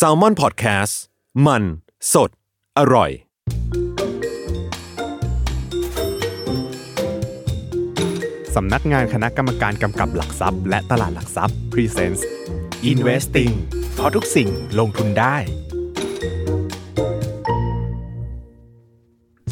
s a l ม o n PODCAST มัน สด อร่อย สำนักงานคณะกรรมการกำกับหลักทรัพย์ และตลาดหลักทรัพย์ Presents Investing เพราะทุกสิ่งลงทุนได้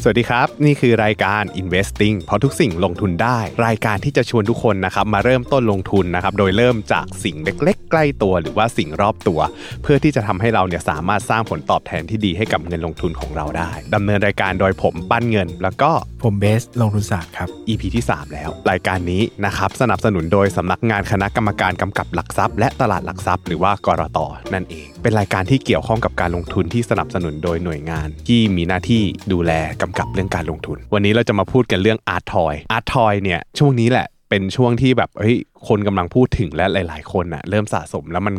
วัสดีครับ นี่คือรายการ Investing เพราะทุกสิ่งลงทุนได้ รายการที่จะชวนทุกคนนะครับมาเริ่มต้นลงทุนนะครับโดยเริ่มจากสิ่งเล็กๆ ใกล้ตัวหรือว่าสิ่งรอบตัว เพื่อที่จะทำให้เราเนี่ยสามารถสร้างผลตอบแทนที่ดีให้กับเงินลงทุนของเราได้ดำเนินรายการโดยผมปั้นเงิน แล้วก็ผมเบสลงทุนศาสตร์ครับ EP ที่ 3 แล้ว รายการนี้นะครับสนับสนุนโดยสำนักงานคณะกรรมการกำกับหลักทรัพย์ และตลาดหลักทรัพย์ หรือว่าก.ล.ต.นั่นเองเป็นรายการที่เกี่ยวข้องกับการลงทุนที่สนับสนุนโดยหน่วยงาน ที่มีหน้าที่ดูแลกำกับเรื่องการลงทุน วันนี้เราจะมาพูดกันเรื่อง Art Toy Art Toy เนี่ยช่วงนี้แหละเป็นช่วงที่แบบเฮ้ยคนกำลังพูดถึงและหลาย ๆ คนน่ะเริ่มสะสมแล้วมัน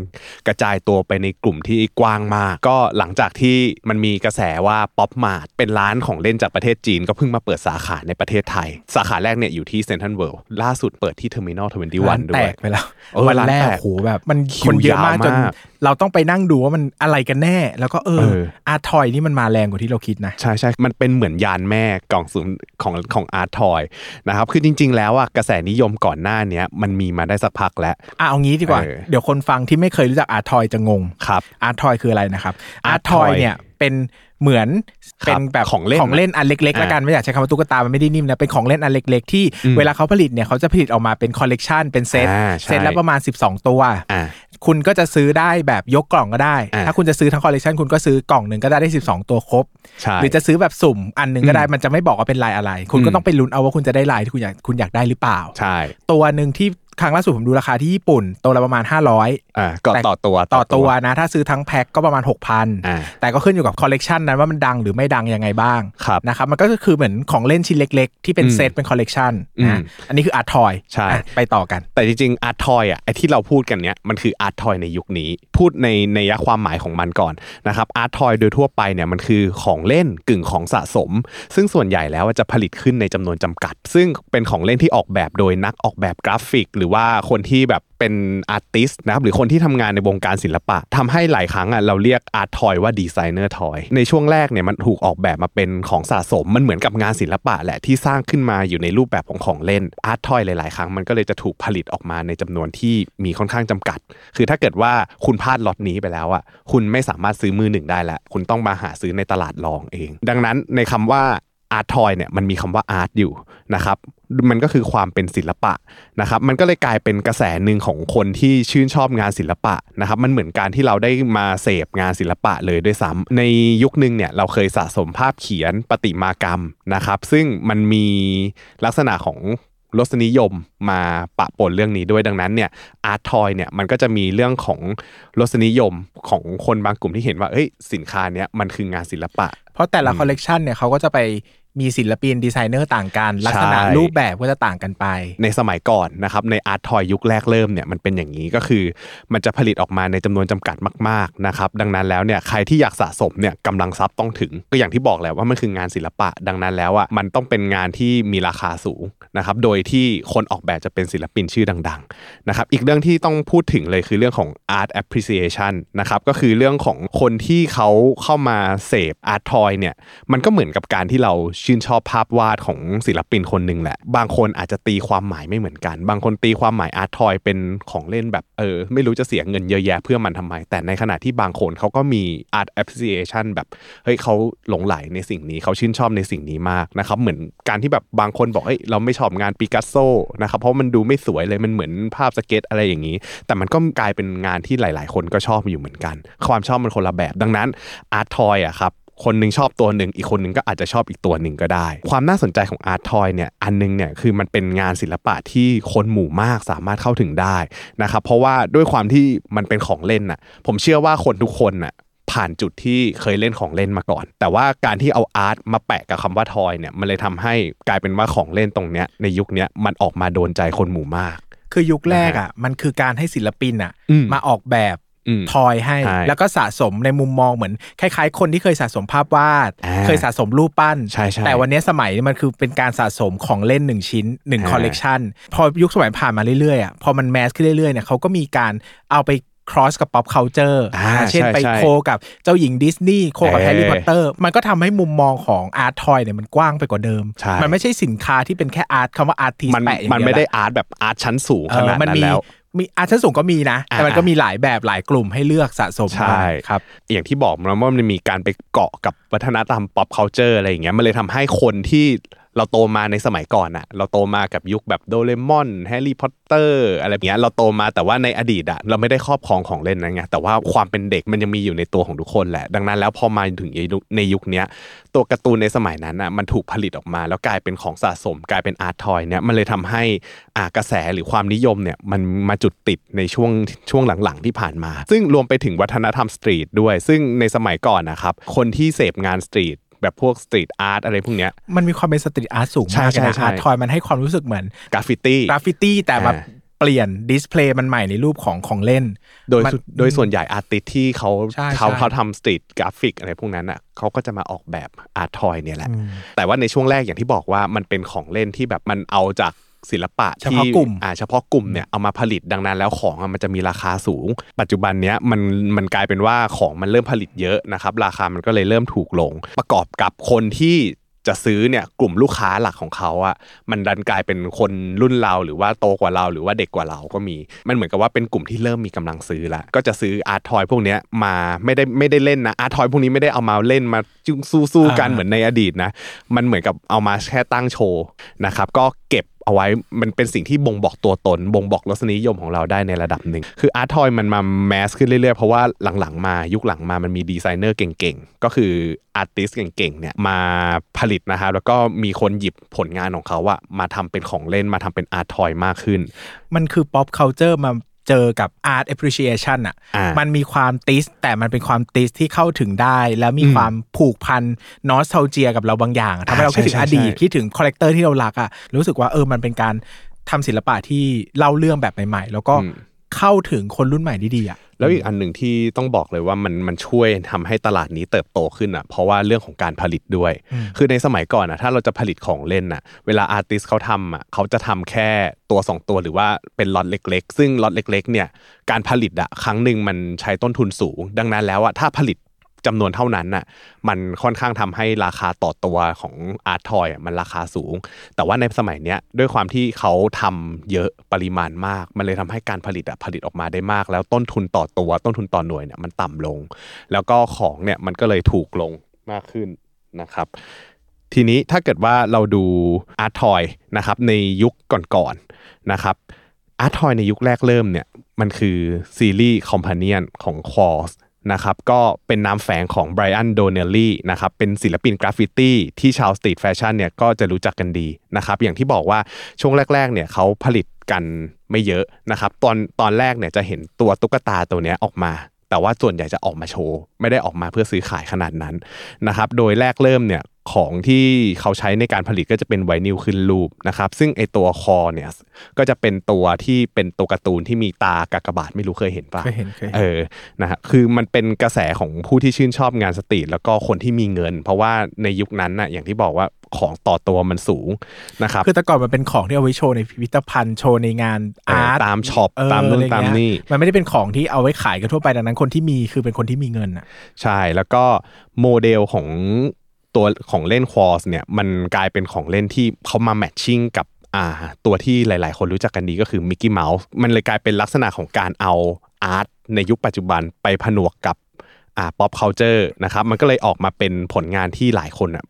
กระจายตัวไปในกลุ่มที่กว้างมาก ก็หลังจากที่มันมีกระแสว่าป๊อปมาร์ทเป็นร้านของเล่นจากประเทศจีน ก็เพิ่งมาเปิดสาขาในประเทศไทย สาขาแรกเนี่ยอยู่ที่เซนทรัลเวิลด์ล่าสุดเปิดที่เทอร์มินอลทเวนตี้วัร้านนด้แตวยกไปแล้วเออวันแรกร้านแตกโหแบบมันคิวคนเยอะมากยาวจนมากเราต้องไปนั่งดูว่ามันอะไรกันแน่ แล้วก็เออเอออาร์ทอยนี่มันมาแรงกว่าที่เราคิดนะใช่ใช่มันเป็นเหมือนยานแม่กล่องศูนย์ของของ Art Toy นะครับคือจริง ๆ แล้วอะกระแสนิยมก่อนหน้าเนี้ยมันมีมาได้สักพักแล้วอะเอางี้ดีกว่าเออเดี๋ยวคนฟังที่ไม่เคยรู้จักอาร์ทอยจะงงครับ Art Toy คืออะไรนะครับอา Art ร์ทอย Toy เนี่ยเป็นเหมือนครับเป็นแบบของเล่นของเล่นอันเล็กๆอ่าแล้วกันไม่อยากใช้คำว่าตุ๊กตา มันไม่ได้นิ่มนะ เป็นของเล่นอันเล็กๆ ที่อืมเวลาเขาผลิตเนี่ยเขาจะผลิตออกมาเป็นคอลเลกชันเป็นเซตอ่าใช่เซตละประมาณ 12 ตัวอ่าคุณก็จะซื้อได้แบบยกกล่องก็ได้อ่าถ้าคุณจะซื้อทั้งคอลเลกชันคุณก็ซื้อกล่องหนึ่งก็ได้ได้ 12 ตัวครบใช่หรือจะซื้อแบบสุ่มอันหนึ่งก็ได้มันจะไม่บอกว่าเป็นลายอะไร คุณก็อืมต้องไปลุ้นเอาว่าคุณจะได้ลายที่คุณอยากคุณอยากได้หรือเปล่า ใช่ ตัวหนึ่งที่ ครั้งล่าสุดผมดูราคาที่ญี่ปุ่นตัวละประมาณ 500อ่าก็ต่อตัวต่อตัวนะ ถ้าซื้อทั้งแพ็คก็ประมาณอ่า6,000 แต่ก็ขึ้นอยู่กับคอลเลกชันนั้นว่ามันดังหรือไม่ดังยังไงบ้างครับนะครับมันก็คือเหมือนของเล่นชิ้นเล็ก ๆ ที่เป็นอืมเซตเป็นคอลเลกชันอืมนะอันนี้คืออาร์ทอยใช่ไปต่อกัน แต่จริงๆอาร์ตทอยอะไอที่เราพูดกันเนี้ยมันคืออาร์ตทอยในยุคนี้พูดในในยะความหมายของมันก่อนนะครับอาร์ตทอยโดยทั่วไปเนี่ยมันคือของเล่นกึ่งของสะสม ซึ่งส่วนใหญ่แล้วจะผลิตขึ้นในจำนวนจำกัด ซึ่งเป็นของเล่นที่ออกแบบโดยนักออกแบบกราฟิกหรือว่าคนที่แบบเป็น artist นะครับหรือคนที่ทำงานในวงการศิลปะทำให้หลายครั้งอะเราเรียกอาร์ตทอยว่า designer toy ในช่วงแรกเนี่ยมันถูกออกแบบมาเป็นของสะสม มันเหมือนกับงานศิลปะแหละที่สร้างขึ้นมาอยู่ในรูปแบบของของเล่นอาร์ตทอยหลาย ๆ ครั้งมันก็เลยจะถูกผลิตออกมาในจำนวนที่มีค่อนข้างจำกัด คือถ้าเกิดว่าคุณพลาดล็อตนี้ไปแล้วอะคุณไม่สามารถซื้อมือหนึ่งได้แล้วคุณต้องมาหาซื้อในตลาดรองเอง ดังนั้นในคำว่า อาร์ตทอยเนี่ยมันมีคำว่าอาร์ตอยู่นะครับมันก็คือความเป็นศิลปะนะครับมันก็เลยกลายเป็นกระแสหนึ่งของคนที่ชื่นชอบงานศิลปะนะครับมันเหมือนการที่เราได้มาเสพงานศิลปะเลยด้วยซ้ำในยุคนึงเนี่ยเราเคยสะสมภาพเขียนประติมากรรมนะครับซึ่งมันมีลักษณะของ รสนิยมมาปะปนเรื่องนี้ด้วยดังนั้นเนี่ยอาร์ตทอยเนี่ยมันก็จะมีเรื่องของรสนิยมของคนบางกลุ่มที่เห็นว่าเอ้ยสินค้าเนี้ยมันคืองานศิลปะ เพราะแต่ละคอลเลกชันเนี่ยเขาก็จะไปมีศิลปินดีไซเนอร์ต่างกันลักษณะใช่รูปแบบก็จะต่างกันไป ในสมัยก่อนนะครับในอาร์ตทอยยุคแรกเริ่มเนี่ยมันเป็นอย่างนี้ก็คือ มันจะผลิตออกมาในจำนวนจำกัดมากๆนะครับดังนั้นแล้วเนี่ยใครที่อยากสะสมเนี่ยกำลังทรัพย์ต้องถึง ก็อย่างที่บอกแหละว่ามันคืองานศิลปะ ดังนั้นแล้วอะมันต้องเป็นงานที่มีราคาสูงนะครับโดยที่คนออกแบบจะเป็นศิลปินชื่อดังๆนะครับอีกเรื่องที่ต้องพูดถึงเลยคือเรื่องของ art appreciation นะครับก็คือเรื่องของคนที่เขาเข้ามาเสพอาร์ตทอยเนี่ยมันก็เหมือนกับการที่เราชื่นชอบภาพวาดของศิลปินคนหนึ่งแหละ บางคนอาจจะตีความหมายไม่เหมือนกัน บางคนตีความหมายอาร์ตทอยเป็นของเล่นแบบเออ ไม่รู้จะเสียเงินเยอะแยะเพื่อมันทำไม แต่ในขณะที่บางคนเขาก็มี art appreciation แบบเฮ้ยเขาหลงใหลในสิ่งนี้เขาชื่นชอบในสิ่งนี้มากนะครับเหมือนการที่แบบบางคนบอกเฮ้ยเราไม่ชอบงานปิกัสโซนะครับเพราะมันดูไม่สวยเลยมันเหมือนภาพสเก็ตช์อะไรอย่างนี้ แต่มันก็กลายเป็นงานที่หลาย ๆ คนก็ชอบอยู่เหมือนกัน ความชอบมันคนละแบบดังนั้นอาร์ตทอยอะครับ คนหนึ่งชอบตัวหนึ่งอีกคนหนึ่งก็อาจจะชอบอีกตัวหนึ่งก็ได้ ความน่าสนใจของอาร์ตทอยเนี่ยอันหนึ่งเนี่ยคือมันเป็นงานศิลปะที่คนหมู่มากสามารถเข้าถึงได้นะครับเพราะว่าด้วยความที่มันเป็นของเล่นน่ะผมเชื่อว่าคนทุกคนน่ะผ่านจุดที่เคยเล่นของเล่นมาก่อน แต่ว่าการที่เอาอาร์ตมาแปะกับคำว่าทอยเนี่ยมันเลยทำให้กลายเป็นว่าของเล่นตรงเนี้ยในยุคเนี้ยมันออกมาโดนใจคนหมู่มาก คือยุคแรกอะมันคือการให้ศิลปินอะอืมมาออกแบบอืม ทอยให้ใช่แล้วก็สะสมในมุมมองเหมือนคล้ายๆ คนที่เคยสะสมภาพวาดอ่าเคยสะสมรูปปั้นใช่ใช่แต่วันนี้สมัยนี้มันคือเป็นการสะสมของเล่นหนึ่งชิ้นหนึ่งอ่าคอลเลกชันพอยุคสมัยผ่านมาเรื่อยๆอะพอมันแมสขึ้นเรื่อยๆเนี่ยเขาก็มีการเอาไป cross กับ pop culture อ่าเช่นใช่ไปใช่ co กับเจ้าหญิงดิสนีย์ co กับเออแฮร์รี่พอตเตอร์มันก็ทำให้มุมมองของอาร์ตทอยเนี่ยมันกว้างไปกว่าเดิมใช่มันไม่ใช่สินค้าที่เป็นแค่ art คำว่า artist มันแปะอย่างมันเดียวไม่ได้ละ art แบบ art ชั้นสูงเอขอนาดมันนั้นมีแล้ว มี art ชั้นสูงก็มีนะ แต่มันอ่าก็มีหลายแบบหลายกลุ่มให้เลือกสะสมใช่ได้ครับ อย่างที่บอกมันว่ามันมีการไปเกาะกับวัฒนธรรม pop culture อะไรอย่างเงี้ยมันเลยทำให้คนที่ เราโตมาในสมัยก่อนอะเราโตมากับยุคแบบโดเรมอนแฮร์รี่พอตเตอร์อะไรเงี้ยเราโตมาแต่ว่าในอดีตอะเราไม่ได้ครอบครองของเล่นนะไงแต่ว่าความเป็นเด็กมันยังมีอยู่ในตัวของทุกคนแหละ ดังนั้นแล้วพอมาถึงในยุคนี้ตัวการ์ตูนในสมัยนั้นอะมันถูกผลิตออกมา แล้วกลายเป็นของสะสมกลายเป็นอาร์ตทอยเนี่ยมันเลยทำให้อ่ากระแสหรือความนิยมเนี่ยมันมาจุดติดในช่วงช่วงหลังๆที่ผ่านมา ซึ่งรวมไปถึงวัฒนธรรม street ด้วย ซึ่งในสมัยก่อนนะครับคนที่เสพงาน street แบบพวก street art อะไรพวกเนี้ยมันมีความเป็น street art สูงใช่มากเลยใช่นะใช่อาร์ตทอยมันให้ความรู้สึกเหมือนกราฟฟิตี้กราฟฟิตี้แต่มาอ่าเปลี่ยน display มันใหม่ในรูปของของเล่น โดยมันสุดโดยส่วนใหญ่ artist ที่เขาใช่เขาใช่เขาทำ street graphic อะไรพวกนั้นอะเขาก็จะมาออกแบบอาร์ตทอยเนี่ยแหละ แต่ว่าในช่วงแรกอย่างที่บอกว่ามันเป็นของเล่นที่แบบมันเอาจาก ศิลปะเฉพาะกลุ่มอ่าเฉพาะกลุ่มเนี่ยเอามาผลิตดังนั้นแล้วของอะมันจะมีราคาสูง ปัจจุบันเนี้ยมันมันกลายเป็นว่าของมันเริ่มผลิตเยอะนะครับ ราคามันก็เลยเริ่มถูกลง ประกอบกับคนที่จะซื้อเนี่ยกลุ่มลูกค้าหลักของเขาอะมันดันกลายเป็นคนรุ่นเราหรือว่าโตกว่าเราหรือว่าเด็กกว่าเราก็มี มันเหมือนกับว่าเป็นกลุ่มที่เริ่มมีกำลังซื้อละก็จะซื้ออาร์ตทอยพวกเนี้ยมาไม่ได้ไม่ได้เล่นนะอาร์ตทอยพวกนี้ไม่ได้เอามาเล่นมาจุ้งสู้ๆกันอ่าเหมือนในอดีตนะมันเหมือนกับเอามาแค่ตั้งโชว์นะครับก็เก็บ เอาไว้มันเป็นสิ่งที่บ่งบอกตัวตน บ่งบอกรสนิยมของเราได้ในระดับหนึ่ง คืออาร์ตทอยมันมา mass ขึ้นเรื่อยๆ เพราะว่าหลังๆมายุคหลังมามันมีดีไซเนอร์เก่งๆ ก็คือ artist เก่งๆเนี่ยมาผลิตนะครับแล้วก็มีคนหยิบผลงานของเขาอะมาทำเป็นของเล่นมาทำเป็นอาร์ตทอยมากขึ้น มันคือ pop culture มา เจอกับ art appreciation อะอ่ามัมันมีความติสต์แต่มันเป็นความติสต์ที่เข้าถึงได้ แล้วมีความผูกพัน nostalgia กับเราบางอย่างทำให้เราคิดถึงอดีตคิดถึง character ที่เรารักอะรู้สึกว่าเออมันเป็นการทำศิลปะที่เล่าเรื่องแบบใหม่ ๆ แล้วก็เข้าถึงคนรุ่นใหม่ได้ดีอะ แล้วอีกอันหนึ่งที่ต้องบอกเลยว่ามันมันช่วยทำให้ตลาดนี้เติบโตขึ้นอะเพราะว่าเรื่องของการผลิตด้วย คือในสมัยก่อนอะถ้าเราจะผลิตของเล่นอะเวลา artist เขาทำอะเขาจะทำแค่ตัวสองตัวหรือว่าเป็นล็อตเล็ก ๆ ซึ่งล็อตเล็ก ๆ เนี่ยการผลิตอะครั้งหนึ่งมันใช้ต้นทุนสูง ดังนั้นแล้วอะถ้าผลิต จำนวนเท่านั้นน่ะมันค่อนข้างทำให้ราคาต่อตัวของอาร์ตทอยมันราคาสูง แต่ว่าในสมัยเนี้ยด้วยความที่เขาทำเยอะปริมาณมาก มันเลยทำให้การผลิตอะผลิตออกมาได้มาก แล้วต้นทุนต่อตัวต้นทุนต่อหน่วยเนี่ยมันต่ำลง แล้วก็ของเนี่ยมันก็เลยถูกลงมากขึ้นนะครับ ทีนี้ถ้าเกิดว่าเราดูอาร์ตทอยนะครับในยุคก่อนๆนะครับอาร์ตทอยในยุคแรกเริ่มเนี่ยมันคือซีรีส์ Companion ของ KAWS นะครับก็เป็นนามแฝงของไบรอันโดเนลลี่นะครับเป็นศิลปินกราฟฟิตี้ที่ชาว street fashion เนี่ยก็จะรู้จักกันดีนะครับอย่างที่บอกว่าช่วงแรกๆเนี่ยเขาผลิตกันไม่เยอะนะครับตอนตอนแรกเนี่ยจะเห็นตัวตุ๊กตาตัวนี้ออกมา แต่ว่าส่วนใหญ่จะออกมาโชว์ ไม่ได้ออกมาเพื่อซื้อขายขนาดนั้นนะครับโดยแรกเริ่มเนี่ย ของที่เขาใช้ในการผลิตก็จะเป็นไวนิลขึ้นรูปนะครับซึ่งไอตัวคอเนี่ยก็จะเป็นตัวที่เป็นตัวการ์ตูนที่มีตากากบาทไม่รู้เคยเห็นปะเคยเห็นเคยเห็นเออนะฮะคือมันเป็นกระแสของผู้ที่ชื่นชอบงานสตรีทแล้วก็คนที่มีเงิน เพราะว่าในยุคนั้นน่ะอย่างที่บอกว่าของต่อตัวมันสูงนะครับคือแต่ก่อนมันเป็นของที่เอาไว้โชว์ในพิพิธภัณฑ์โชว์ในงานเออ art ตาม shop เออตามนู่นอะไรเงี้ยตามนี่มันไม่ได้เป็นของที่เอาไว้ขายกันทั่วไปดังนั้นคนที่มีคือเป็นคนที่มีเงินอะใช่แล้วก็โมเดลของ ตัวของเล่น KAWS เนี่ยมันกลายเป็นของเล่นที่เขามา matching กับอ่าตัวที่หลาย ๆ คนรู้จักกันดีก็คือมิกกี้เมาส์มันเลยกลายเป็นลักษณะของการเอา art ในยุคปัจจุบันไปผนวกกับอ่า pop culture นะครับมันก็เลยออกมาเป็นผลงานที่หลายคนอะ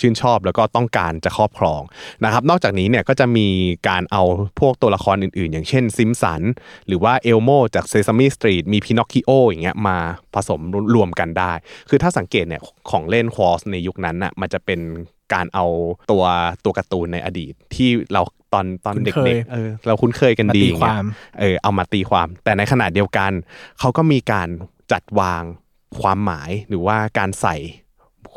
ชื่นชอบแล้วก็ต้องการจะครอบครองนะครับ นอกจากนี้เนี่ยก็จะมีการเอาพวกตัวละครอื่นๆ อย่างเช่นซิมสันหรือว่าเอลโมจากเซซามีสตรีทมีพินอคคิโออย่างเงี้ยมาผสมรวมกันได้ คือถ้าสังเกตเนี่ยของเล่นควอสในยุคนั้นน่ะมันจะเป็นการเอาตัวตัวการ์ตูนในอดีตที่เราตอนตอนคุ้นเด็เคยกๆเออเราคุ้นเคยกันมาดีตีอย่งคเงี้วายมเออเอามาตีความ แต่ในขณะเดียวกัน เขาก็มีการจัดวางความหมายหรือว่าการใส่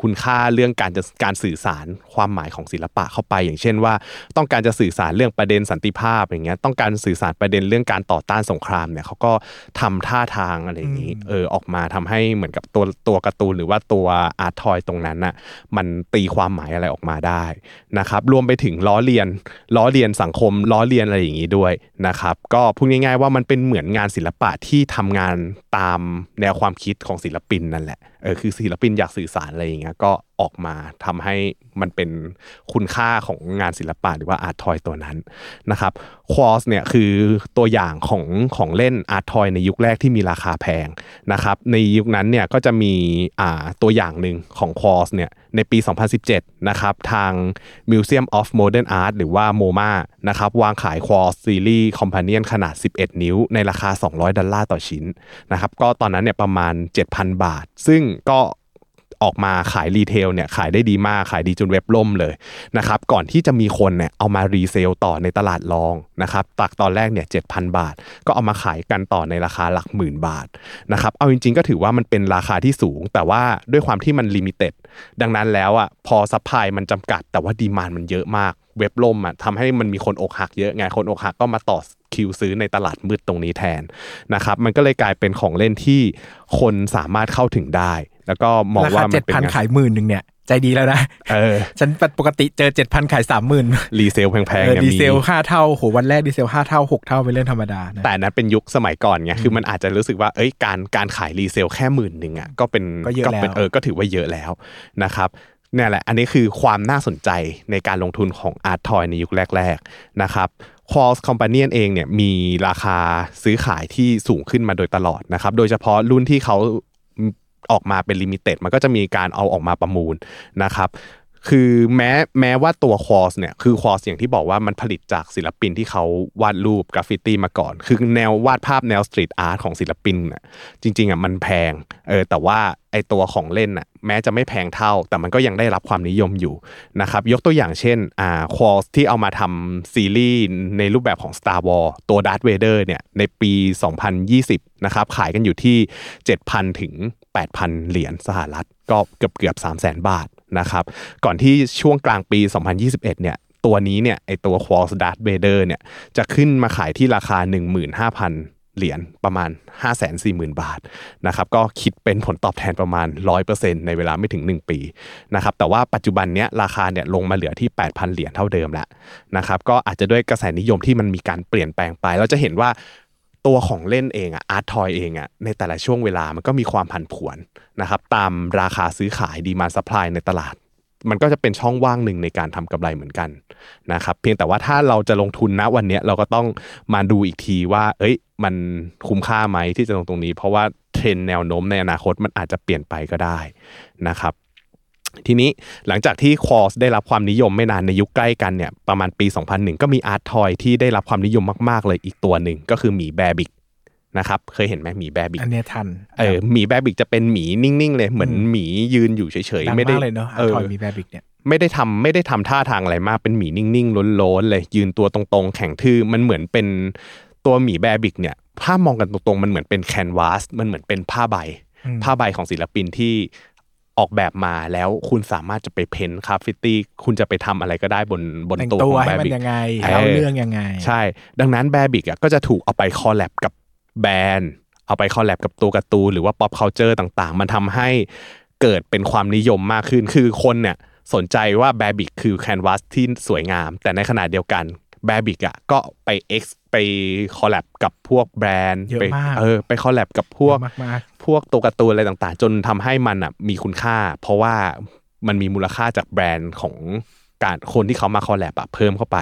คุณค่าเรื่องการจะการสื่อสารความหมายของศิลปะเข้าไป อย่างเช่นว่า ต้องการจะสื่อสารเรื่องประเด็นสันติภาพอย่างเงี้ยต้องการสื่อสารประเด็นเรื่องการต่อต้านสงครามเนี่ยเขาก็ทำท่าทางอะไรอย่างนี้เออออกมาทำให้เหมือนกับตัวตัวการ์ตูนหรือว่าตัว art toy ตรงนั้นน่ะมันตีความหมายอะไรออกมาได้นะครับรวมไปถึงล้อเลียนล้อเลียนสังคมล้อเลียนอะไรอย่างนี้ด้วยนะครับก็พูดง่าย ๆ ว่ามันเป็นเหมือนงานศิลปะที่ทำงานตามแนวความคิดของศิลปินนั่นแหละเออคือศิลปินอยากสื่อสารอะไรอย่างเงี้ยก็ออกมาทำให้มันเป็นคุณค่าของงานศิลปะหรือว่า art toy ตัวนั้นนะครับ KAWS เนี่ยคือตัวอย่างของของเล่น art toy ในยุคแรกที่มีราคาแพงนะครับในยุคนั้นเนี่ยก็จะมีอ่าตัวอย่างหนึ่งของ KAWS เนี่ยในปี 2017นะครับทาง Museum of Modern Art หรือว่า MoMA นะครับวางขาย KAWS ซีรีส์ Companion ขนาด 11 นิ้ว ในราคา 200 ดอลลาร์ต่อชิ้นนะครับก็ตอนนั้นเนี่ยประมาณ 7,000 บาท ซึ่งก็ ออกมาขาย retail เนี่ยขายได้ดีมากขายดีจนเว็บล่มเลยนะครับก่อนที่จะมีคนเนี่ยเอามา resell ต่อในตลาดรองนะครับจากตอนแรกเนี่ยเจ็ดพันบาท ก็เอามาขายกันต่อในราคาหลักหมื่นบาทนะครับเอาจริงๆก็ถือว่ามันเป็นราคาที่สูง แต่ว่าด้วยความที่มัน limited ดังนั้นแล้วอะพอ supply มันจำกัด แต่ว่า demand มันเยอะมากเว็บล่มอะทำให้มันมีคนอกหักเยอะไงคนอกหักก็มาต่อคิวซื้อในตลาดมืดตรงนี้แทนนะครับมันก็เลยกลายเป็นของเล่นที่คนสามารถเข้าถึงได้ แล้วก็มองราว่าคามัเจ็นดเป็นพันงานขายหมื่นหนึ่งเนี่ย ใจดีแล้วนะเออฉันปกติเจอเจ็ดพันขายสามหมื่นรีเซลแพงๆเนี่ยดีมีเซลห้าเท่าโหวันแรกดีเซลห้าเท่าหกเท่าเป็นเรื่องธรรมดานะแต่อันนั้นเป็นยุคสมัยก่อนไงคือมันอาจจะรู้สึกว่าเอ้ยการการขายรีเซลแค่หมื่นหนึ่งอะก็เป็นก็เยอะเป็นแล้วเออก็ถือว่าเยอะแล้วนะครับเนี่ยแหละ อันนี้คือความน่าสนใจในการลงทุนของ art toy ในยุคแรก ๆ นะครับ q u a l s Companion เองเนี่ยมีราคาซื้อขายที่สูงขึ้นมาโดยตลอดนะครับ โดยเฉพาะรุ่นที่เขา ออกมาเป็น limited มันก็จะมีการเอาออกมาประมูลนะครับ คือแม้แม้ว่าตัว KAWS เนี่ยคือ KAWS อย่างที่บอกว่ามันผลิตจากศิลปินที่เขาวาดรูปกราฟฟิตี้มาก่อน คือแนววาดภาพแนว street art ของศิลปินน่ะจริงๆอะมันแพงเออแต่ว่าไอตัวของเล่นน่ะแม้จะไม่แพงเท่า แต่มันก็ยังได้รับความนิยมอยู่นะครับยกตัวอย่างเช่นอ่าคอสที่เอามาทำซีรีส์ในรูปแบบของ Star Wars ตัว Darth Vader เนี่ยในปี 2020นะครับขายกันอยู่ที่ 7,000 ถึง 8,000 เหรียญสหรัฐ ก็เกือบเกือบ3 0 0 0 0 0บาทนะครับก่อนที่ช่วงกลางปี 2021เนี่ยตัวนี้เนี่ยไอตัว q u a l s d a r t Vader เนี่ยจะขึ้นมาขายที่ราคา 15,000 เหรียญประมาณ 540,000 บาทนะครับก็คิดเป็นผลตอบแทนประมาณ 100%ในเวลาไม่ถึง 1 ปีนะครับแต่ว่าปัจจุบันเนี้ยราคาเนี่ยลงมาเหลือที่ 8,000 เหรียญเท่าเดิมแล้วนะครับก็อาจจะด้วยกระแสนิยมที่มันมีการเปลี่ยนแปลงไป เราจะเห็นว่า ตัวของเล่นเองอะ art toy เองอะในแต่ละช่วงเวลามันก็มีความผันผวนนะครับตามราคาซื้อขาย demand supply ในตลาด มันก็จะเป็นช่องว่างหนึ่งในการทำกำไรเหมือนกันนะครับเพียงแต่ว่าถ้าเราจะลงทุนนะวันนี้เราก็ต้องมาดูอีกทีว่า เอ้ย มันคุ้มค่าไหมที่จะลงตรงนี้ เพราะว่าเทรนแนวโน้มในอนาคตมันอาจจะเปลี่ยนไปก็ได้นะครับ ทีนี้หลังจากที่ KAWS ได้รับความนิยมไม่นานในยุคใกล้กันเนี่ยประมาณปี 2001 ก็มี art toy ที่ได้รับความนิยมมาก ๆ เลยอีกตัวหนึ่งก็คือหมี Bearbrick นะครับเคยเห็นไหมหมี Bearbrick อันเนี้ยทันเออหมี Bearbrick จะเป็นหมีนิ่งๆเลยเหมือนหมียืนอยู่เฉยดังๆไม่ได้มากเลยเนาะเออทอยมีแบบิกเนี่ยไม่ได้ทำไม่ได้ทำท่าทางอะไรมากเป็นหมีนิ่งๆล้นๆเลย ยืนตัวตรงๆ แข็งทื่อมันเหมือนเป็นตัวหมีแบบิกเนี่ยถ้ามองกันตรงๆ มันเหมือนเป็นแคนวาสมันเหมือนเป็นผ้าใบอืมผ้าใบของศิลปินที่ ออกแบบมาแล้วคุณสามารถจะไปเพ้นท์คราฟฟิตี้คุณจะไปทำอะไรก็ได้บนบนแต่งตัวตัขวองให้แบบมันิกยังไงเออเล่าเรื่องยังไง ใช่ ดังนั้นแบบิกอะก็จะถูกเอาไปคอลแลบกับแบรนด์เอาไป collab กับตัวการ์ตูนหรือว่า pop culture ต่างๆ มันทำให้เกิดเป็นความนิยมมากขึ้น คือคนเนี่ยสนใจว่า Bearbrick คือ canvas ที่สวยงาม แต่ในขณะเดียวกันแบบิกอะก็ไป X ไปคอลแลบกับพวกแบรนด์เยอะไปมากเออไป collab กับพวกมากมากพวกตัวการ์ตูนอะไรต่างๆ จนทำให้มันอะมีคุณค่า เพราะว่ามันมีมูลค่าจากแบรนด์ของการคนที่เขามา collab อะเพิ่มเข้าไป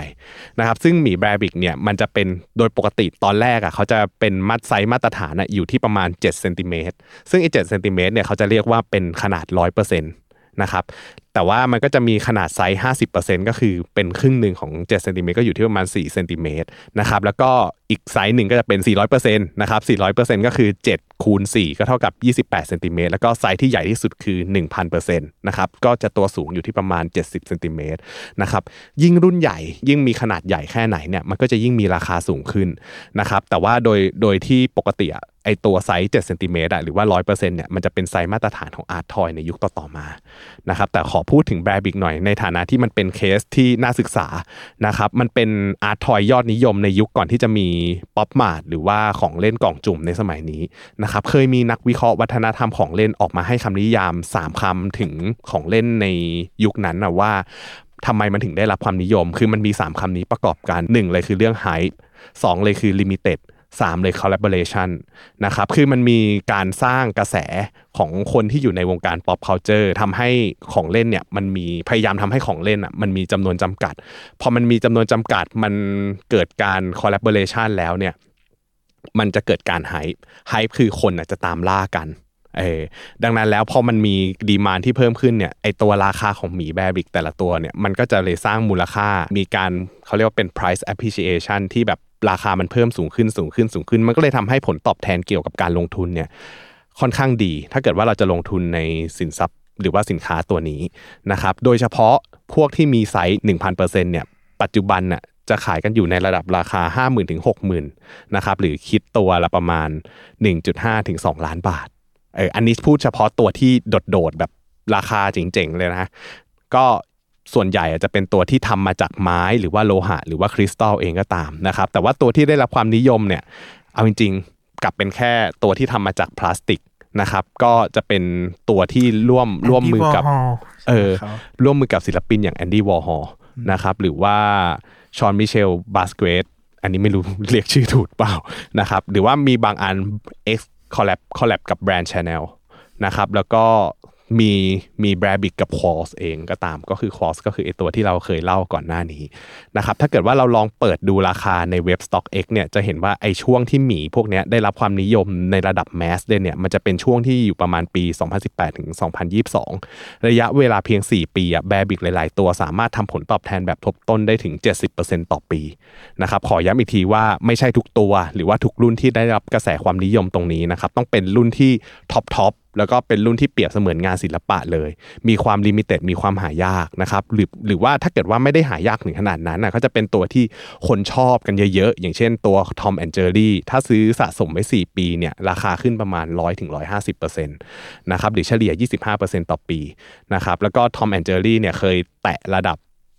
นะครับซึ่งหมี Bearbrick เนี่ยมันจะเป็นโดยปกติตอนแรกอะเขาจะเป็นมัดไซส์มาตรฐานอะอยู่ที่ประมาณ7เซนติเมตรซึ่งไอ้เจ็ดเซนติเมตรเนี่ยเขาจะเรียกว่าเป็นขนาด 100%นะครับแต่ว่ามันก็จะมีขนาดไซส์ 50%ก็คือเป็นครึ่งหนึ่งของ7เซนติเมตรก็อยู่ที่ประมาณ4เซนติเมตรนะครับแล้วก็อีกไซส์หนึ่งก็จะเป็น 400%นะครับ 400%ก็คือ 7 คูณ 4 ก็เท่ากับ 28เซนติเมตรแล้วก็ไซส์ที่ใหญ่ที่สุดคือ 1,000%นะครับก็จะตัวสูงอยู่ที่ประมาณ 70เซนติเมตรนะครับยิ่งรุ่นใหญ่ยิ่งมีขนาดใหญ่แค่ไหนเนี่ยมันก็จะยิ่งมีราคาสูงขึ้นนะครับแต่ว่าโดยโดยที่ปกติอะไอตัวไซส์7เซนติเมตรอะหรือว่า 100%เนี่ยมันจะเป็นไซส์มาตรฐานของอาร์ตทอยในยุคต่อๆมานะครับแต่ขอพูดถึง Bearbrick หน่อยในฐานะที่มันเป็นเคสที่น่าศึกษานะครับมันเป็นอาร์ตทอยยอดนิยมในยุคก่อนที่จะมีป๊อปมาร์ทหรือว่าของเล่นกล่องจุ่มในสมัยนี้นะครับเคยมีนักวิเคราะห์วัฒนธรรมของเล่นออกมาให้คำนิยาม 3คำถึงของเล่นในยุคนั้นนะว่าทำไมมันถึงได้รับความนิยม คือมันมี 3คำนี้ประกอบกัน 1 เลยคือเรื่อง hype 2 เลยคือ limited 3 เลย collaboration นะครับคือมันมีการสร้างกระแสของคนที่อยู่ในวงการ pop culture ทำให้ของเล่นเนี่ยมันมีพยายามทำให้ของเล่นอะมันมีจำนวนจำกัด พอมันมีจำนวนจำกัดมันเกิดการ collaboration แล้วเนี่ยมันจะเกิดการ hype hype คือคนอะจะตามล่ากันเออดังนั้นแล้วพอมันมีดีมานที่เพิ่มขึ้นเนี่ยไอตัวราคาของหมีแบบิกแต่ละตัวเนี่ยมันก็จะเลยสร้างมูลค่ามีการเขาเรียกว่าเป็น price appreciation ที่แบบ ราคามันเพิ่มสูงขึ้นสูงขึ้นสูงขึ้น มันก็เลยทำให้ผลตอบแทนเกี่ยวกับการลงทุนเนี่ยค่อนข้างดี ถ้าเกิดว่าเราจะลงทุนในสินทรัพย์ หรือว่าสินค้าตัวนี้นะครับ โดยเฉพาะพวกที่มีไซส์1,000%เนี่ย ปัจจุบันน่ะจะขายกันอยู่ในระดับราคา 50,000 ถึง 60,000 นะครับ หรือคิดตัวละประมาณ 1.5 ถึง 2 ล้านบาท เออ อันนี้พูดเฉพาะตัวที่โดดๆแบบราคาเจ๋งๆ เลยนะ ก็ ส่วนใหญ่จะเป็นตัวที่ทำมาจากไม้หรือว่าโลหะ หรือว่าคริสตัลเองก็ตามนะครับ แต่ว่าตัวที่ได้รับความนิยมเนี่ยเอาจริงๆกลับเป็นแค่ตัวที่ทำมาจากพลาสติกนะครับก็จะเป็นตัวที่ร่วมร่วมมือกับเออร่วมมือกับศิลปินอย่างแอนดี้วอร์ฮอลนะครับหรือว่า Jean-Michel Basquiat อันนี้ไม่รู้เรียกชื่อถูกเปล่านะครับหรือว่ามีบางอัน X คอลแลบคอลแลบกับแบรนด์ชาแนลนะครับแล้วก็ มีมี Bearbrick กับ KAWS เองก็ตามก็คือ KAWS ก็คือไอตัวที่เราเคยเล่าก่อนหน้านี้นะครับถ้าเกิดว่าเราลองเปิดดูราคาในเว็บ StockX เนี่ยจะเห็นว่าไอช่วงที่หมีพวกนี้ได้รับความนิยมในระดับ mass เนี่ยมันจะเป็นช่วงที่อยู่ประมาณปี 2018ถึง2022 ระยะเวลาเพียง 4 ปีอะ Bearbrick หลาย ๆ ตัวสามารถทำผลตอบแทนแบบทบต้นได้ถึง 70%ต่อปีนะครับขอย้ำอีกทีว่าไม่ใช่ทุกตัว หรือว่าทุกรุ่นที่ได้รับกระแสความนิยมตรงนี้นะครับต้องเป็นรุ่นที่ top top แล้วก็เป็นรุ่นที่เปรียบเสมือนงานศิลปะเลย มีความ limited มีความหายากนะครับหรือหรือว่าถ้าเกิดว่าไม่ได้หายากถึงขนาดนั้นนะก็จะเป็นตัวที่คนชอบกันเยอะๆ อย่างเช่นตัว Tom and Jerry ถ้าซื้อสะสมไว้ 4 ปีเนี่ยราคาขึ้นประมาณ 100-150%ถึงนะครับหรือเฉลี่ย 25%ต่อปีนะครับแล้วก็ Tom and Jerry เนี่ยเคยแตะระดับ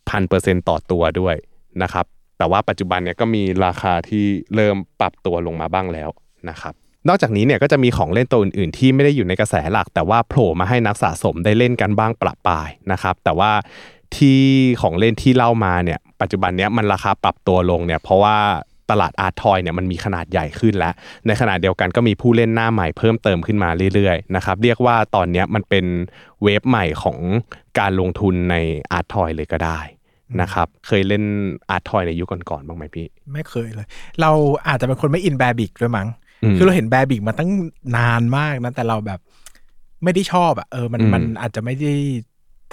พันเปอร์เซ็นต์ต่อตัวด้วยนะครับแต่ว่าปัจจุบันเนี่ยก็มีราคาที่เริ่มปรับตัวลงมาบ้างแล้วนะครับ นอกจากนี้เนี่ยก็จะมีของเล่นตัวอื่นๆ ที่ไม่ได้อยู่ในกระแสหลัก แต่ว่าโผล่มาให้นักสะสมได้เล่นกันบ้างปรับปลายนะครับแต่ว่าที่ของเล่นที่เล่ามาเนี่ยปัจจุบันเนี้ยมันราคาปรับตัวลงเนี่ยเพราะว่าตลาดอาร์ทอยเนี่ยมันมีขนาดใหญ่ขึ้นแล้ว ในขณะเดียวกันก็มีผู้เล่นหน้าใหม่เพิ่มเติมขึ้นมาเรื่อยๆนะครับเรียกว่าตอนนี้มันเป็น wave ใหม่ของการลงทุนในอาร์ตทอยเลยก็ได้นะครับเคยเล่นอาร์ตทอยในยุคก่อนๆบ้างไหมพี่ ไม่เคยเลย เราอาจจะเป็นคนไม่อิน Bearbrick ด้วยมั้ง คือเราเห็น Bearbrick มาตั้งนานมากนะ แต่เราแบบไม่ได้ชอบอะเออมันมันอาจจะไม่ได้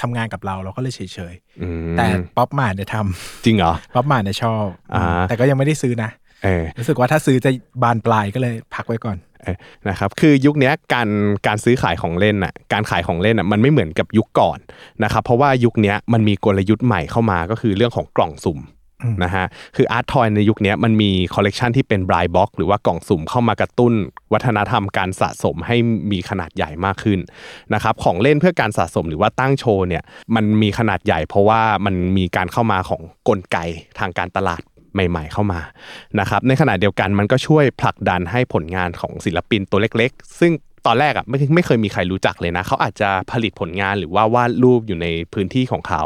ทำงานกับเราเราก็เลยเฉยๆแต่ป๊อปมาร์ทเนี่ยทำจริงเหรอป๊อปมาร์ทเนี่ยชอบอแต่ก็ยังไม่ได้ซื้อนะรู้สึกว่าถ้าซื้อจะบานปลายก็เลยพักไว้ก่อนนะครับคือยุคนี้การการซื้อขายของเล่นอะการขายของเล่นอะมันไม่เหมือนกับยุคก่อนนะครับเพราะว่ายุคนี้มันมีกลยุทธ์ใหม่เข้ามาก็คือเรื่องของกล่องสุ่ม นะฮะคืออาร์ตทอยในยุคนี้มันมีคอลเลกชันที่เป็น blind box หรือว่ากล่องสุ่มเข้ามากระตุ้น วัฒนธรรมการสะสมให้มีขนาดใหญ่มากขึ้นนะครับของเล่นเพื่อการสะสมหรือว่าตั้งโชว์เนี่ยมันมีขนาดใหญ่ เพราะว่ามันมีการเข้ามาของกลไกทางการตลาดใหม่ๆ เข้ามานะครับในขณะเดียวกันมันก็ช่วยผลักดันให้ผลงานของศิลปินตัวเล็ก ๆ ซึ่ง ตอนแรกอะไม่ไม่เคยมีใครรู้จักเลยนะเขาอาจจะผลิตผลงานหรือว่าวาดรูปอยู่ในพื้นที่ของเขา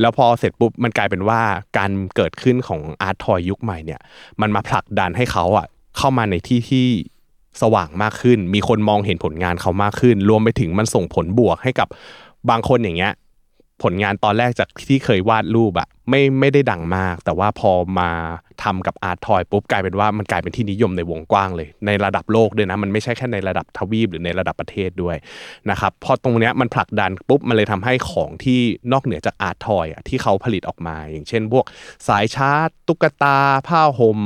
แล้วพอเสร็จปุ๊บมันกลายเป็นว่าการเกิดขึ้นของอาร์ตทอยยุคใหม่เนี่ย มันมาผลักดันให้เขาอะเข้ามาในที่ที่สว่างมากขึ้น มีคนมองเห็นผลงานเขามากขึ้น รวมไปถึงมันส่งผลบวกให้กับบางคนอย่างเงี้ยผลงานตอนแรกจากที่เคยวาดรูปอะไม่ไม่ได้ดังมาก แต่ว่าพอมา ทำกับอาร์ตทอยปุ๊บกลายเป็นว่ามันกลายเป็นที่นิยมในวงกว้างเลย ในระดับโลกด้วยนะ มันไม่ใช่แค่ในระดับทวีปหรือในระดับประเทศด้วยนะครับพอตรงเนี้ยมันผลักดันปุ๊บมันเลยทำให้ของที่นอกเหนือจากอาร์ตทอยอะที่เขาผลิตออกมา อย่างเช่น พวกสายชาร์จตุ๊กตา ผ้าห่ม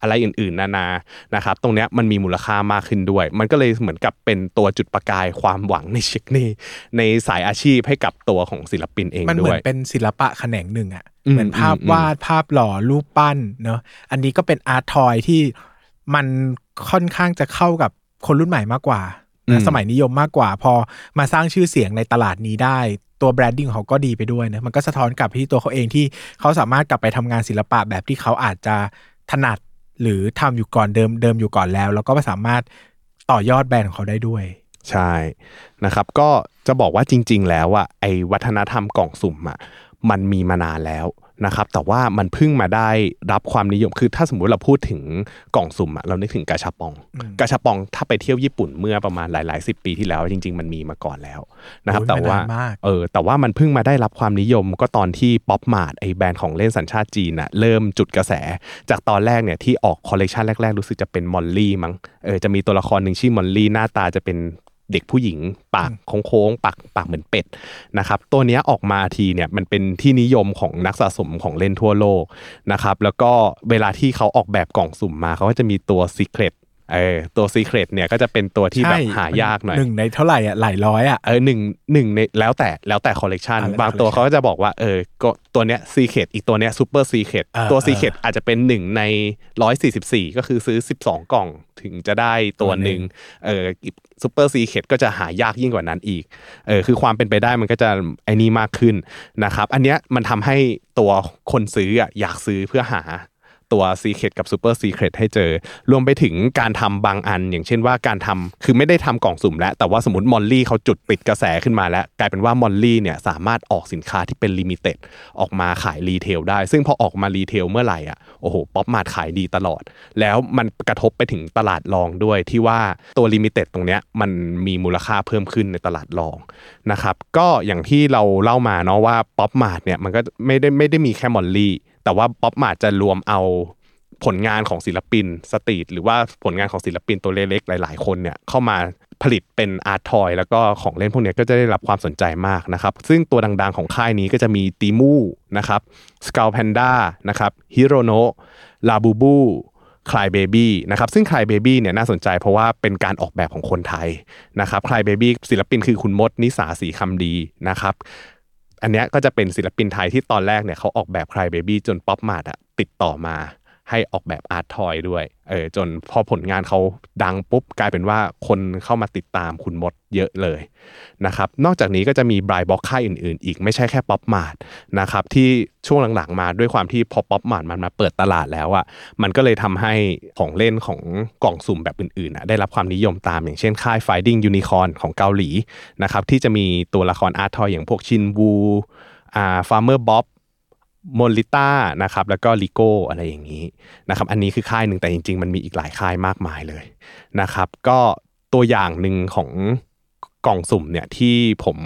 อะไรอื่นๆ นานานะครับตรงเนี้ยมันมีมูลค่ามากขึ้นด้วย มันก็เลยเหมือนกับเป็นตัวจุดประกายความหวังในเชิกในในสายอาชีพให้กับตัวของศิลปินเองด้วยมันเหมือนเป็นศิลปะแขนงหนึ่งอะเหมือนภาพอืมวาดภาพหล่อรูปปั้นเนอะอันนี้ก็เป็นอาร์ตทอยที่มันค่อนข้างจะเข้ากับคนรุ่นใหม่มากกว่านะสมัยนิยมมากกว่า พอมาสร้างชื่อเสียงในตลาดนี้ได้ ตัวแบรนดิ้งของเขาก็ดีไปด้วยนะมันก็สะท้อนกลับไปที่ตัวเขาเองที่เขาสามารถกลับไปทำงานศิลปะแบบที่เขาอาจจะถนัดหรือทำอยู่ก่อนเดิมเดิมอยู่ก่อนแล้ว แล้วก็สามารถต่อยอดแบรนด์ของเขาได้ด้วยใช่นะครับ ก็จะบอกว่าจริง ๆ แล้วอะไอ้วัฒนธรรมกล่องสุ่มอะ มันมีมานานแล้วนะครับแต่ว่ามันเพิ่งมาได้รับความนิยมคือถ้าสมมุติเราพูดถึงกล่องสุ่มอะเรานึกถึงกาชาปอง กาชาปองถ้าไปเที่ยวญี่ปุ่นเมื่อประมาณหลายๆสิบปีที่แล้ว จริง ๆ มันมีมาก่อนแล้วนะครับโอ้ยแต่ว่ามันนานมากเออแต่ว่ามันเพิ่งมาได้รับความนิยมก็ตอนที่ป๊อปมาร์ทไอแบรนด์ของเล่นสัญชาติจีนอะเริ่มจุดกระแส จากตอนแรกเนี่ยที่ออกคอลเลกชันแรก ๆ รู้สึกจะเป็นมอลลี่มั้งเออจะมีตัวละครหนึ่งชื่อมอลลี่หน้าตาจะเป็น เด็กผู้หญิง ปากโค้งๆปากปากเหมือนเป็ดนะครับตัวเนี้ยออกมาทีเนี่ยมันเป็นที่นิยมของนักสะสมของเล่นทั่วโลกนะครับแล้วก็เวลาที่เขาออกแบบกล่องสุ่มมาเขาก็จะมีตัวซี เครตเออตัว secret เนี่ยก็จะเป็นตัวที่แบบหายากหน่อยหนึ่งในเท่าไหร่อะหลายร้อยอะเออหนึ่งหนึ่งในแล้วแต่แล้วแต่คอลเลกชันอ่าแล้วแต่บางตัว collection เขาก็จะบอกว่าเออก็ตัวเนี้ย secret อีกตัวเนี้ย super secret อ่าตัวอ่า secret อาจจะเป็นหนึ่งในร้อยสี่สิบสี่ก็คือซื้อสิบสองกล่องถึงจะได้ตัวหนึ่งเออ super secret ก็จะหายากยิ่งกว่านั้นอีกเออคือความเป็นไปได้มันก็จะไอ้นี่มากขึ้นนะครับ อันเนี้ยมันทำให้ตัวคนซื้ออะอยากซื้อเพื่อหา ตัว Secret กับ Super Secret ให้เจอ รวมไปถึงการทำบางอัน อย่างเช่นว่าการทำคือไม่ได้ทำกล่องสุ่มแล้ว แต่ว่าสมมติมอลลี่เขาจุดติดกระแสขึ้นมาแล้ว กลายเป็นว่ามอลลี่เนี่ยสามารถออกสินค้าที่เป็น limitedออกมาขาย retail ได้ ซึ่งพอออกมา retail เมื่อไหร่อะโอ้โหป๊อปมาร์ทขายดีตลอด แล้วมันกระทบไปถึงตลาดรองด้วยที่ว่าตัว limited ตรงเนี้ยมันมีมูลค่าเพิ่มขึ้นในตลาดรองนะครับก็อย่างที่เราเล่ามาเนาะว่าป๊อปมาร์ทเนี่ยมันก็ไม่ได้ไม่ได้มีแค่มอลลี่ แต่ว่าป๊อปมาร์ทจะรวมเอาผลงานของศิลปิน street หรือว่าผลงานของศิลปินตัวเล็กๆหลาย ๆ คนเนี่ยเข้ามาผลิตเป็นอาร์ตทอยแล้วก็ของเล่นพวกนี้ก็จะได้รับความสนใจมากนะครับ ซึ่งตัวดังๆของค่ายนี้ก็จะมี Dimooนะครับสก l ลแพนด้านะครับฮิโรโนะลาบูบู Crybaby นะครับซึ่ง Crybaby เนี่ยน่าสนใจเพราะว่าเป็นการออกแบบของคนไทยนะครับ Crybaby ศิลปินคือคุณมดนิสา ศรีคำดีนะครับ อันเนี้ยก็จะเป็นศิลปินไทยที่ตอนแรกเนี่ยเขาออกแบบ Crybaby จนป๊อปมาร์ทอะติดต่อมา ให้ออกแบบอาร์ตทอยด้วยเออจนพอผลงานเขาดังปุ๊บกลายเป็นว่าคนเข้ามาติดตามคุณมดเยอะเลยนะครับนอกจากนี้ก็จะมี blind box ค่ายอื่นๆ อีกไม่ใช่แค่ป๊อปมาร์ทนะครับที่ช่วงหลังๆมาด้วยความที่พอป๊อปมาร์ทมันมาเปิดตลาดแล้วอะมันก็เลยทำให้ของเล่นของกล่องสุ่มแบบอื่นๆอะได้รับความนิยมตามอย่างเช่นค่าย Finding Unicorn ของเกาหลีนะครับที่จะมีตัวละครอาร์ตทอยอย่างพวก Shinwoo อ่า Farmer Bob Molinta นะครับแล้วก็ Rico อะไรอย่างนี้นะครับอันนี้คือค่ายหนึ่งแต่จริง ๆ มันมีอีกหลายค่ายมากมายเลยนะครับ ก็ตัวอย่างหนึ่งของกล่องสุ่มเนี่ยที่ผม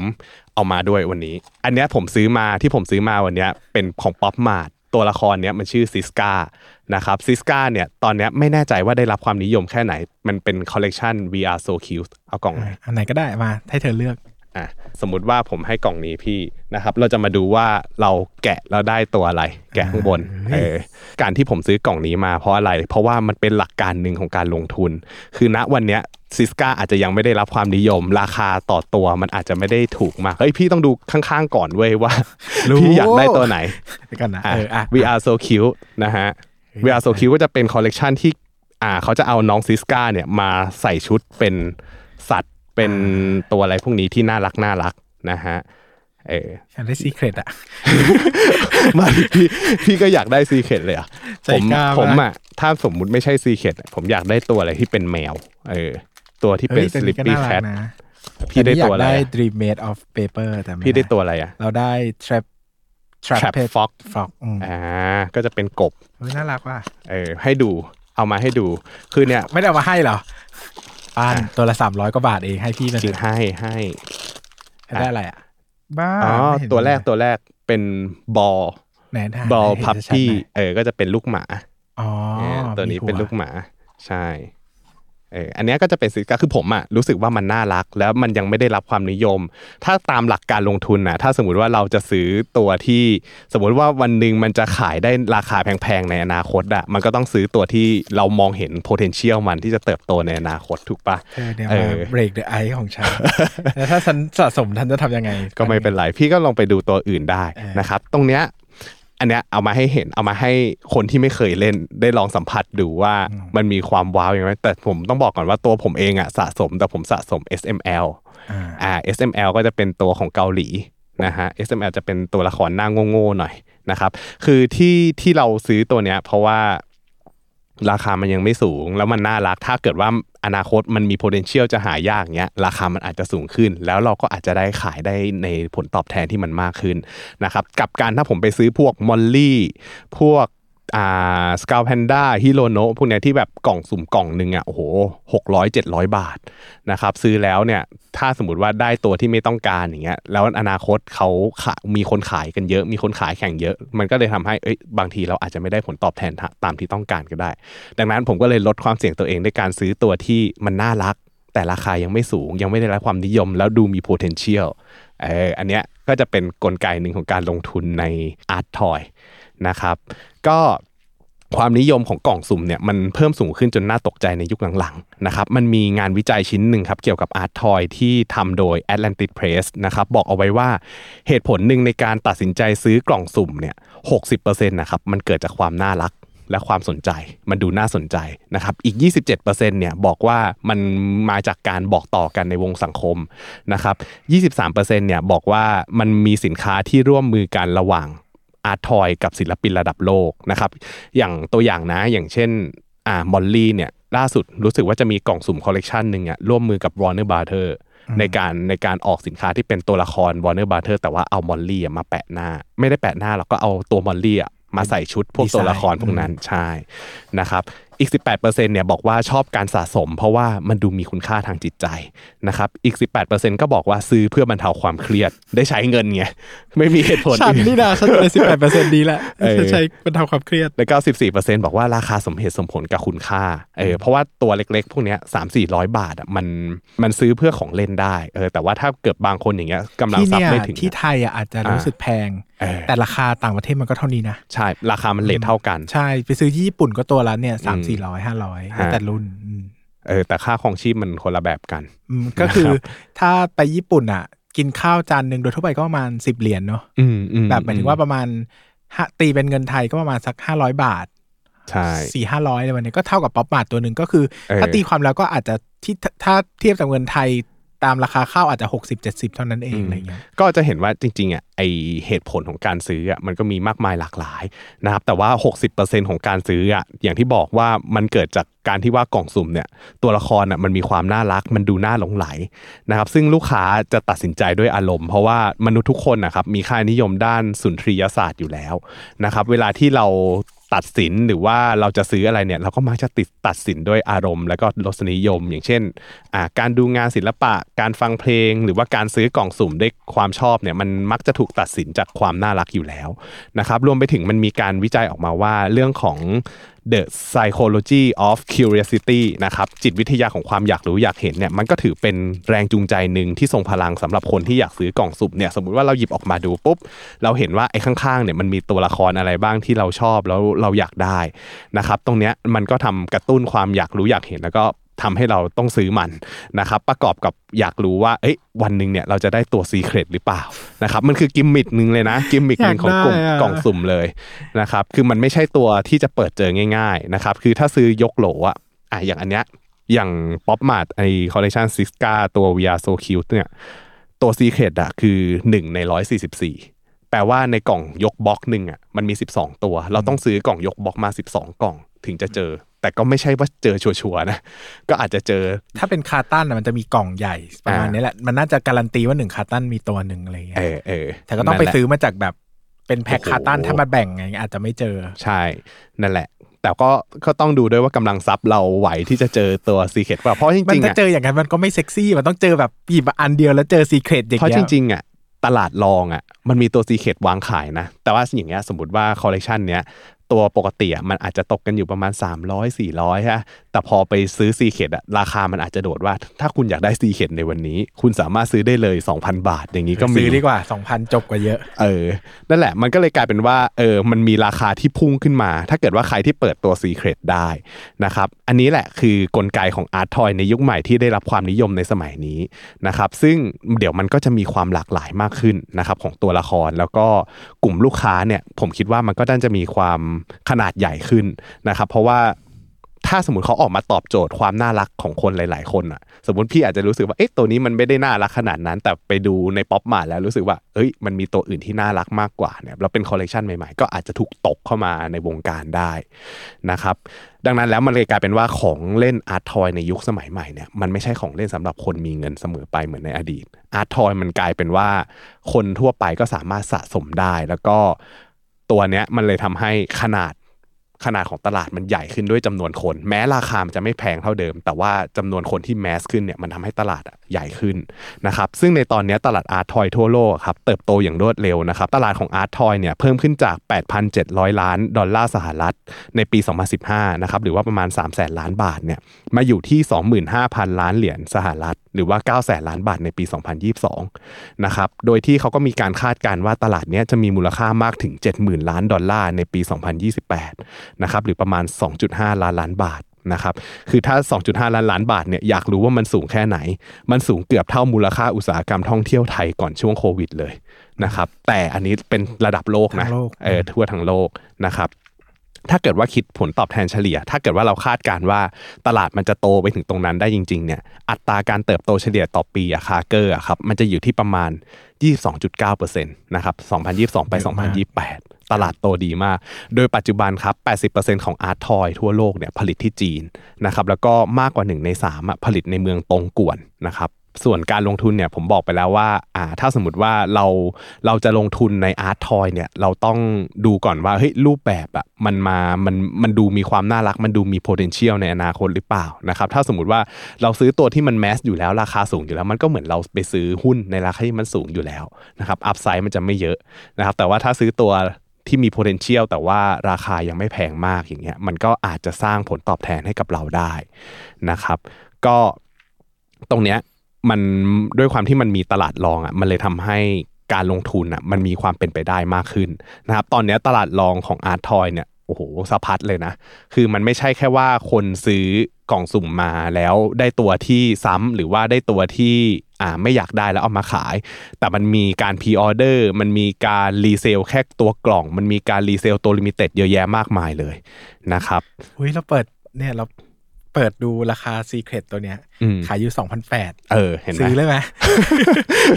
เอามาด้วยวันนี้ อันเนี้ยผมซื้อมาที่ผมซื้อมาวันเนี้ยเป็นของป๊อปมาร์ทตัวละครเนี้ยมันชื่อ Zsiga นะครับ Zsiga เนี่ยตอนเนี้ยไม่แน่ใจว่าได้รับความนิยมแค่ไหน มันเป็นคอลเลกชัน We are so cute เอากล่องไหนอันไหนก็ได้มาให้เธอเลือก อะสมมุติว่าผมให้กล่องนี้พี่นะครับ เราจะมาดูว่าเราแกะแล้วได้ตัวอะไร แกะข้างบนเออการที่ผมซื้อกล่องนี้มาเพราะอะไร เพราะว่ามันเป็นหลักการหนึ่งของการลงทุน คือณวันเนี้ยซิสกาอาจจะยังไม่ได้รับความนิยม ราคาต่อตัวมันอาจจะไม่ได้ถูกมากเฮ้ยพี่ต้องดูข้างๆก่อนเว้ยว่ารู้พี่อยากได้ตัวไหนเดี๋ยวกันนะอะเอออะ VR so cute นะฮะ VR so cute ก็จะเป็นคอลเลกชันที่อ่าเขาจะเอาน้องซิสกาเนี่ยมาใส่ชุดเป็นสัตว์ เป็นตัวอะไรพวกนี้ที่น่ารักน่ารักนะฮะเออฉันได้ซีเครตอะไม่พี่พี่ก็อยากได้ซีเคดเลยอะใจผมกล้ามากผมอะถ้าสมมุติไม่ใช่ซีเคดผมอยากได้ตัวอะไรที่เป็นแมว เออ ตัวที่เป็นฮ้ยแต่สลิปก็ปี้น่าแครัทกนะพี่ได้ตัวนอะไรนี้อยากได้อะ Dream Made of Paper แต่ม่พี่ได้ตัวอะไรอะ เราได้ Trap Trap Pet Fox Fox อืมอ่า ก็จะเป็นกบเฮ้ยน่ารักว่ะเออ ให้ดูเอามาให้ดู คือเนี่ย ไม่ได้เอามาให้เหรอ ป้านตัวละสามร้อยกว่าบาทเองให้พี่มันจริงให้ให้ได้อะไรอะ บ้าอ๋อไม่เห็นตัวแรกเลยตัวแรกเป็นบอลไหนได้บอลให้เห็นพับชัดๆปี้หน่อยเออ ก็จะเป็นลูกหมาอ๋อเนี่ยตัวนี้มีหัเป็นลูกหมา ใช่ เอออันเนี้ยก็จะเป็นสินค้าคือผมอะรู้สึกว่ามันน่ารัก แล้วมันยังไม่ได้รับความนิยม ถ้าตามหลักการลงทุนนะถ้าสมมติว่าเราจะซื้อตัวที่ สมมติว่าวันหนึ่งมันจะขายได้ราคาแพงๆในอนาคตอะมันก็ต้องซื้อตัวที่เรามองเห็น potential มันที่จะเติบโตในอนาคตถูกปะเธอเนี่ยเอมาอเบรกเดอะไอของฉันแล้วถ้าฉันสะสมทันจะทำยังไง ก็ไม่เป็นไรพี่ก็ลองไปดูตัวอื่นได้เออนะครับ ตรงเนี้ย อันเนี้ยเอามาให้เห็นเอามาให้คนที่ไม่เคยเล่นได้ลองสัมผัสดูว่ามันมีความว้าวอย่างไรแต่ผมต้องบอกก่อนว่าตัวผมเองอะสะสมแต่ผมสะสม SML อ่าอ่า SML ก็จะเป็นตัวของเกาหลีนะฮะ SML จะเป็นตัวละครหน้าโง่ๆหน่อยนะครับ คือที่ที่เราซื้อตัวเนี้ยเพราะว่า ราคามันยังไม่สูง แล้วมันน่ารักถ้าเกิดว่าอนาคตมันมี potential จะหายากเนี้ยราคามันอาจจะสูงขึ้น แล้วเราก็อาจจะได้ขายได้ในผลตอบแทนที่มันมากขึ้นนะครับกับการถ้าผมไปซื้อพวกมอลลี่พวก อ่าสกาวแพนด้าฮิโรโนพวกเนี้ยที่แบบกล่องสุ่มกล่องหนึ่งอะโอ้โหหกร้อยเจ็ดร้อยบาทนะครับซื้อแล้วเนี่ยถ้าสมมติว่าได้ตัวที่ไม่ต้องการอย่างเงี้ยแล้วอนาคตเขาขะมีคนขายกันเยอะ มีคนขายแข่งเยอะ มันก็เลยทำให้เอ้ยบางทีเราอาจจะไม่ได้ผลตอบแทนตามที่ต้องการก็ได้ ดังนั้นผมก็เลยลดความเสี่ยงตัวเองด้วยการซื้อตัวที่มันน่ารัก แต่ราคายังไม่สูง ยังไม่ได้รับความนิยม แล้วดูมี potential เอออันเนี้ยก็จะเป็นกลไกหนึ่งของการลงทุนใน art toy นะครับก็ความนิยมของกล่องสุ่มเนี่ยมันเพิ่มสูงขึ้นจนน่าตกใจในยุคหลังๆนะครับมันมีงานวิจัยชิ้นหนึ่งครับเกี่ยวกับ Art Toy ที่ทำโดย Atlantic Press นะครับบอกเอาไว้ว่าเหตุผลหนึ่งในการตัดสินใจซื้อกล่องสุ่มเนี่ย60%นะครับมันเกิดจากความน่ารักและความสนใจมันดูน่าสนใจนะครับอีก 27%เนี่ยบอกว่ามันมาจากการบอกต่อกันในวงสังคมนะครับ23%เนี่ยบอกว่ามันมีสินค้าที่ร่วมมือกันระหว่าง อาร์ตทอยกับศิลปินระดับโลกนะครับ อย่างตัวอย่างนะอย่างเช่นอ่ามอลลี่เนี่ยล่าสุดรู้สึกว่าจะมีกล่องสุ่มคอลเลกชันหนึ่งอะร่วมมือกับ Warner Brother ในการในการออกสินค้าที่เป็นตัวละคร Warner Brother แต่ว่าเอามอลลี่อะมาแปะหน้า ไม่ได้แปะหน้าหรอกก็เอาตัวมอลลี่อะมาใส่ชุดพวกดีไซน์ตัวละครพวกนั้นใช่นะครับอีก 18%เนี่ยบอกว่าชอบการสะสม เพราะว่ามันดูมีคุณค่าทางจิตใจนะครับ อีก 18%ก็บอกว่าซื้อเพื่อบรรเทาความเครียด ได้ใช้เงินไง ไม่มีเหตุผลฉันอื่นนี่นะฉันเลยสิบแปดเปอร์เซ็นต์ดีแหละเออฉันใช้บรรเทาความเครียด แล้วก็14%บอกว่าราคาสมเหตุสมผลกับคุณค่า เออ เพราะว่าตัวเล็กๆ พวกเนี้ยสามสี่ร้อยบาทอะมันมันซื้อเพื่อของเล่นได้ เออ แต่ว่าถ้าเกิดบางคนอย่างเงี้ยกำลังที่ทรัพย์เนี่ยไม่ถึง ที่อะไทยอะอาจจะรู้สึกแพงเออแต่ราคาต่างประเทศมันก็เท่านี้นะ ใช่ ราคามัน rate เท่ากัน ใช่ ไปซื้อที่ญี่ปุ่นก็ตัวละเนี่ยสามสี่ร้อยห้าร้อยฮะแต่รุ่นอืมเออแต่ค่าครองชีพมันคนละแบบกันอืมก็คือนะครับถ้าไปญี่ปุ่นอะ กินข้าวจานหนึ่งโดยทั่วไปก็ประมาณสิบเหรียญเนาะอืมอืมแบบหมายถึงว่าประมาณห้าตีเป็นเงินไทยก็ประมาณสักห้าร้อยบาทใช่สี่ห้าร้อยอะไรวันนี้ก็เท่ากับ Pop Mart ตัวหนึ่งก็คือเออถ้าตีความแล้วก็อาจจะที่ถ้าถ้าเทียบกับเงินไทย ตามราคาข้าวอาจจะหกสิบเจ็ดสิบเท่านั้นเองอะไรเงี้ยก็จะเห็นว่าจริงๆอะไอเหตุผลของการซื้ออะมันก็มีมากมายหลากหลายนะครับแต่ว่า 60%ของการซื้ออะอย่างที่บอกว่ามันเกิดจากการที่ว่ากล่องสุ่มเนี่ยตัวละครอะมันมีความน่ารักมันดูน่าหลงไหลนะครับซึ่งลูกค้าจะตัดสินใจด้วยอารมณ์ เพราะว่ามนุษย์ทุกคนนะครับมีค่านิยมด้านสุนทรียศาสตร์อยู่แล้วนะครับเวลาที่เรา ตัดสินหรือว่าเราจะซื้ออะไรเนี่ยเราก็มักจะติดตัดสินด้วยอารมณ์ แล้วก็รสนิยม อย่างเช่นการดูงานศิลปะ การฟังเพลง หรือว่าการซื้อกล่องสุ่มด้วยความชอบเนี่ยมันมักจะถูกตัดสินจากความน่ารักอยู่แล้วนะครับรวมไปถึงมันมีการวิจัยออกมาว่าเรื่องของ The Psychology of Curiosity นะครับจิตวิทยาของความอยากรู้อยากเห็นเนี่ยมันก็ถือเป็นแรงจูงใจหนึ่งที่ทรงพลังสำหรับคนที่อยากซื้อกล่องสุ่มเนี่ยสมมุติว่าเราหยิบออกมาดูปุ๊บ เราเห็นว่าไอ้ข้างๆเนี่ยมันมีตัวละครอะไรบ้างที่เราชอบแล้วเราอยากได้นะครับตรงเนี้ยมันก็ทำกระตุ้นความอยากรู้อยากเห็นแล้วก็ ทำให้เราต้องซื้อมันนะครับประกอบกับอยากรู้ว่าเอ้ยวันหนึ่งเนี่ยเราจะได้ตัว Secret หรือเปล่านะครับมันคือกิมมิคหนึ่งเลยนะกิมมิคหนึ่งของกลุ่มอยากได้อะกล่องสุ่มเลยนะครับคือมันไม่ใช่ตัวที่จะเปิดเจอง่ายๆนะครับคือถ้าซื้อยกโหลอะอะอย่างอันเนี้ยอย่างป๊อปมาร์ทไอคอลเลคชันซิสกาตัว VR So Cute เนี่ยตัว Secret อะคือหนึ่งในร้อยสี่สิบสี่แปลว่าในกล่องยกบล็อกหนึ่งอะมันมีสิบสองตัว เราต้องซื้อกล่องยกบล็อกมาสิบสองกล่องถึงจะเจอ แต่ก็ไม่ใช่ว่าเจอชัวร์ๆนะ ก็อาจจะเจอ ถ้าเป็น carton น่ะมันจะมีกล่องใหญ่ประมาณอ่านี้แหละ มันน่าจะการันตีว่าหนึ่ง carton มีตัวหนึ่งอะไรเงี้เอยอเออแต่ก็ต้องไปนั่นแหละซื้อมาจากแบบเป็นแพ็คโอ้โห carton ถ้ามาแบ่งไงอาจจะไม่เจอ ใช่ นั่นแหละ แต่ก็ก็ต้องดูด้วยว่ากำลังทรัพย์เราไหวที่จะเจอตัว Secret ป่ะเพราะจมันริงๆถ้าอะเจออย่างนั้นมันก็ไม่เซ็กซี่ มันต้องเจอแบบหยิบอันเดียวแล้วเจอ Secret อย่างเพราะเงี้จยริงๆอะตลาดรองอะมันมีตัว Secret วางขายนะ แต่ว่าอย่างเงี้ยสมมติว่าคอลเลกชันเนี้ย ตัวปกติอะมันอาจจะตกกันอยู่ประมาณ 300 400ฮะแต่พอไปซื้อ Secret อะราคามันอาจจะโดดว่า ถ้าคุณอยากได้ Secret ในวันนี้ คุณสามารถซื้อได้เลย 2,000 บาท อย่างนี้ก็มีซื้อดีกว่า 2,000 จบกว่าเยอะ เออ นั่นแหละมันก็เลยกลายเป็นว่าเออมันมีราคาที่พุ่งขึ้นมา ถ้าเกิดว่าใครที่เปิดตัว Secret ได้นะครับอันนี้แหละคือกลไกของอาร์ตทอยในยุคใหม่ที่ได้รับความนิยมในสมัยนี้นะครับซึ่งเดี๋ยวมันก็จะมีความหลากหลายมากขึ้นนะครับของตัวละครแล้วก็กลุ่มลูกค้าเนี่ยผมคิดว่ามันก็น่าจะมีความขนาดใหญ่ขึ้นนะครับ เพราะว่าถ้าสมมติเขาออกมาตอบโจทย์ความน่ารักของคนหลาย ๆ คนอะสมมติพี่อาจจะรู้สึกว่าเอ๊ะตัวนี้มันไม่ได้น่ารักขนาดนั้น แต่ไปดูใน Pop Mart แล้วรู้สึกว่าเอ้ยมันมีตัวอื่นที่น่ารักมากกว่าเนี่ยเราเป็นคอลเลกชันใหม่ ๆ ก็อาจจะถูกตกเข้ามาในวงการได้นะครับดังนั้นแล้วมันเลยกลายเป็นว่าของเล่นอาร์ตทอยในยุคสมัยใหม่เนี่ยมันไม่ใช่ของเล่นสำหรับคนมีเงินเสมอไปเหมือนในอดีตอาร์ตทอยมันกลายเป็นว่า คนทั่วไปก็สามารถสะสมได้แล้วก็ ตัวเนี้ยมันเลยทำให้ขนาดขนาดของตลาดมันใหญ่ขึ้นด้วยจำนวนคน แม้ราคามันจะไม่แพงเท่าเดิม แต่ว่าจำนวนคนที่ mass ขึ้นเนี่ยมันทำให้ตลาดใหญ่ขึ้นนะครับซึ่งในตอนนี้ตลาดอาร์ตทอยทั่วโลกครับเติบโตอย่างรวดเร็วนะครับตลาดของอาร์ตทอยเนี่ยเพิ่มขึ้นจาก 8,700 ล้านดอลลาร์สหรัฐในปี 2015นะครับหรือว่าประมาณ 3 0 0แสนล้านบาทเนี่ยมาอยู่ที่ 25,000 ล้านเหรียญสหรัฐ หรือว่า 9 แสนล้านบาทในปี 2022 นะครับ โดยที่เขาก็มีการคาดการณ์ว่าตลาดเนี้ยจะมีมูลค่ามากถึง 70,000 ล้านดอลลาร์ในปี 2028 นะครับ หรือประมาณ 2.5 ล้านล้านบาทนะครับ คือถ้า 2.5 ล้านล้านบาทเนี่ย อยากรู้ว่ามันสูงแค่ไหน มันสูงเกือบเท่ามูลค่าอุตสาหกรรมท่องเที่ยวไทยก่อนช่วงโควิดเลยนะครับ แต่อันนี้เป็นระดับโลกนะทั้งโลกเออทั่วทั้งโลกนะครับ ถ้าเกิดว่าคิดผลตอบแทนเฉลี่ย ถ้าเกิดว่าเราคาดการณ์ว่าตลาดมันจะโตไปถึงตรงนั้นได้จริงๆเนี่ยอัตราการเติบโตเฉลี่ยต่อปีอะ CAGR อะครับมันจะอยู่ที่ประมาณ 22.9%นะครับ2022 ไป 2028 ตลาดโตดีมาก โดยปัจจุบันครับ 80%ของอาร์ตทอยทั่วโลกเนี่ยผลิตที่จีนนะครับแล้วก็มากกว่า 1 ใน3ผลิตในเมืองตงกวนนะครับ ส่วนการลงทุนเนี่ยผมบอกไปแล้วว่าอ่าถ้าสมมติว่าเราเราจะลงทุนในอาร์ตทอยเนี่ยเราต้องดูก่อนว่าเฮ้ยรูปแบบอะมันมามันมันดูมีความน่ารัก มันดูมี potential ในอนาคตหรือเปล่านะครับถ้าสมมติว่าเราซื้อตัวที่มันแมสอยู่แล้วราคาสูงอยู่แล้ว มันก็เหมือนเราไปซื้อหุ้นในราคาที่มันสูงอยู่แล้วนะครับอัพไซด์มันจะไม่เยอะนะครับแต่ว่าถ้าซื้อตัวที่มี potential แต่ว่าราคายังไม่แพงมากอย่างเงี้ยมันก็อาจจะสร้างผลตอบแทนให้กับเราได้นะครับ ก็ตรงเนี้ย มันด้วยความที่มันมีตลาดรองอะมันเลยทำให้การลงทุนอะมันมีความเป็นไปได้มากขึ้นนะครับตอนนี้ตลาดรองของอาร์ตทอยเนี่ยโอ้โหสะพัดเลยนะ คือมันไม่ใช่แค่ว่าคนซื้อกล่องสุ่มมาแล้วได้ตัวที่ซ้ำหรือว่าได้ตัวที่อ่าไม่อยากได้แล้วเอามาขาย แต่มันมีการ pre-order มันมีการ resell แค่ตัวกล่อง มันมีการ resell ตัว limited เยอะแยะมากมายเลยนะครับอุ้ยเราเปิดเนี่ยเรา เปิดดูราคา Secret ตัวเนี้ยอืมขายอยู่2,008เออ เห็นไหมซื้อเลยไหม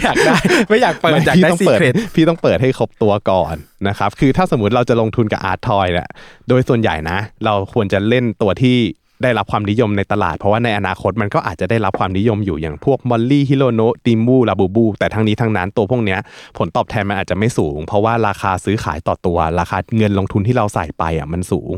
อยากได้ ไม่อยากเปิดไม่อยากพี่ได้ต้องเปิด Secret พี่ต้องเปิดให้ครบตัวก่อนนะครับ คือถ้าสมมติเราจะลงทุนกับอาร์ตทอยเนี่ยโดยส่วนใหญ่นะ เราควรจะเล่นตัวที่ ได้รับความนิยมในตลาด เพราะว่าในอนาคตมันก็อาจจะได้รับความนิยมอยู่อย่างพวกมอลลี่ฮิโรโนติมูลาบูบูแต่ทั้งนี้ทั้งนั้นตัวพวกเนี้ยผลตอบแทนมันอาจจะไม่สูง เพราะว่าราคาซื้อขายต่อตัว ราคาเงินลงทุนที่เราใส่ไปอะมันสูง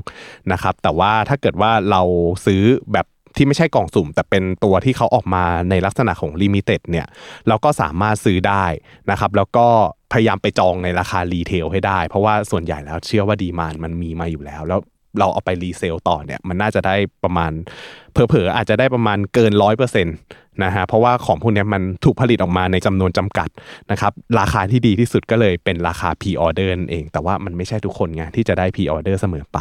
นะครับแต่ว่าถ้าเกิดว่าเราซื้อแบบที่ไม่ใช่กล่องสุ่ม แต่เป็นตัวที่เขาออกมาในลักษณะของ limited เนี่ยเราก็สามารถซื้อได้นะครับแล้วก็พยายามไปจองในราคา retail ให้ได้ เพราะว่าส่วนใหญ่แล้วเชื่อว่า demand มันมีมาอยู่แล้ว แล้ว เราเอาไป resell ต่อเนี่ยมันน่าจะได้ประมาณเผลอๆอาจจะได้ประมาณเกินร้อยเปอร์เซ็นต์ นะฮะเพราะว่าของพวกเนี้ยมันถูกผลิตออกมาในจำนวนจำกัดนะครับราคาที่ดีที่สุดก็เลยเป็นราคา p ีออเดอร์นั่นเอง แต่ว่ามันไม่ใช่ทุกคนไงที่จะได้ pre-order เสมอไป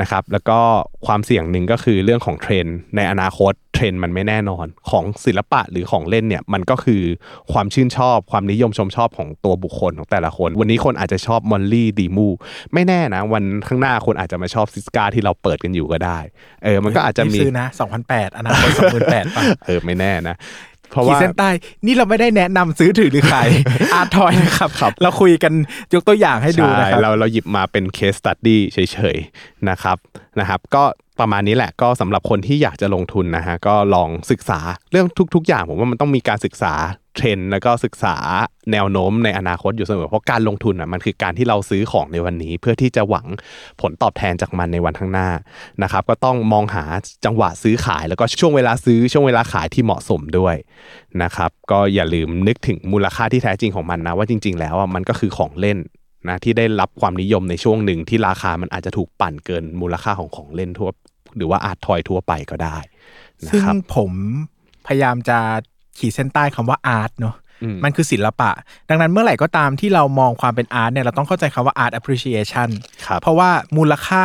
นะครับแล้วก็ความเสี่ยงหนึ่งก็คือเรื่องของเทรนด์ในอนาคตเทรนด์มันไม่แน่นอนของศิลปะหรือของเล่นเนี่ยมันก็คือความชื่นชอบความนิยมชมชอบของตัวบุคคลของแต่ละคน วันนี้คนอาจจะชอบมอลลี่ดีมูไม่แน่นะ วันข้างหน้าคนอาจจะมาชอบซิสกาที่เราเปิดกันอยู่ก็ได้เออมันก็อาจจะมีซื้อนะ2,008อนาคต2,008ป่ะเออไม่แน่นะเพราะขีดว่าเส้นใต้นี่เราไม่ได้แนะนำซื้อถือหรือขาย art toy นะครับครับเราคุยกันยกตัวอย่างให้ดูนะใช่ครับเราเราหยิบมาเป็น case study เฉยๆนะครับ นะครับก็ประมาณนี้แหละก็สำหรับคนที่อยากจะลงทุนนะฮะก็ลองศึกษาเรื่องทุก ๆ อย่างผมว่ามันต้องมีการศึกษาเทรนด์แล้วก็ศึกษาแนวโน้มในอนาคตอยู่เสมอเพราะการลงทุนอะมันคือการที่เราซื้อของในวันนี้ เพื่อที่จะหวังผลตอบแทนจากมันในวันข้างหน้านะครับก็ต้องมองหาจังหวะซื้อขาย แล้วก็ช่วงเวลาซื้อช่วงเวลาขายที่เหมาะสมด้วยนะครับก็อย่าลืมนึกถึงมูลค่าที่แท้จริงของมันนะว่าจริง ๆ แล้วอะมันก็คือของเล่น นะที่ได้รับความนิยมในช่วงหนึ่งที่ราคามันอาจจะถูกปั่นเกินมูลค่าของของเล่นทั่ว หรือว่าอาร์ตทอยทั่วไปก็ได้นะซึ่งผมพยายามจะขีดเส้นใต้คำว่าอาร์ตเนาะ มมันคือศิลปะ ดังนั้นเมื่อไหร่ก็ตามที่เรามองความเป็นอาร์ตเนี่ยเราต้องเข้าใจคำว่า art appreciation ครับเพราะว่ามูลค่า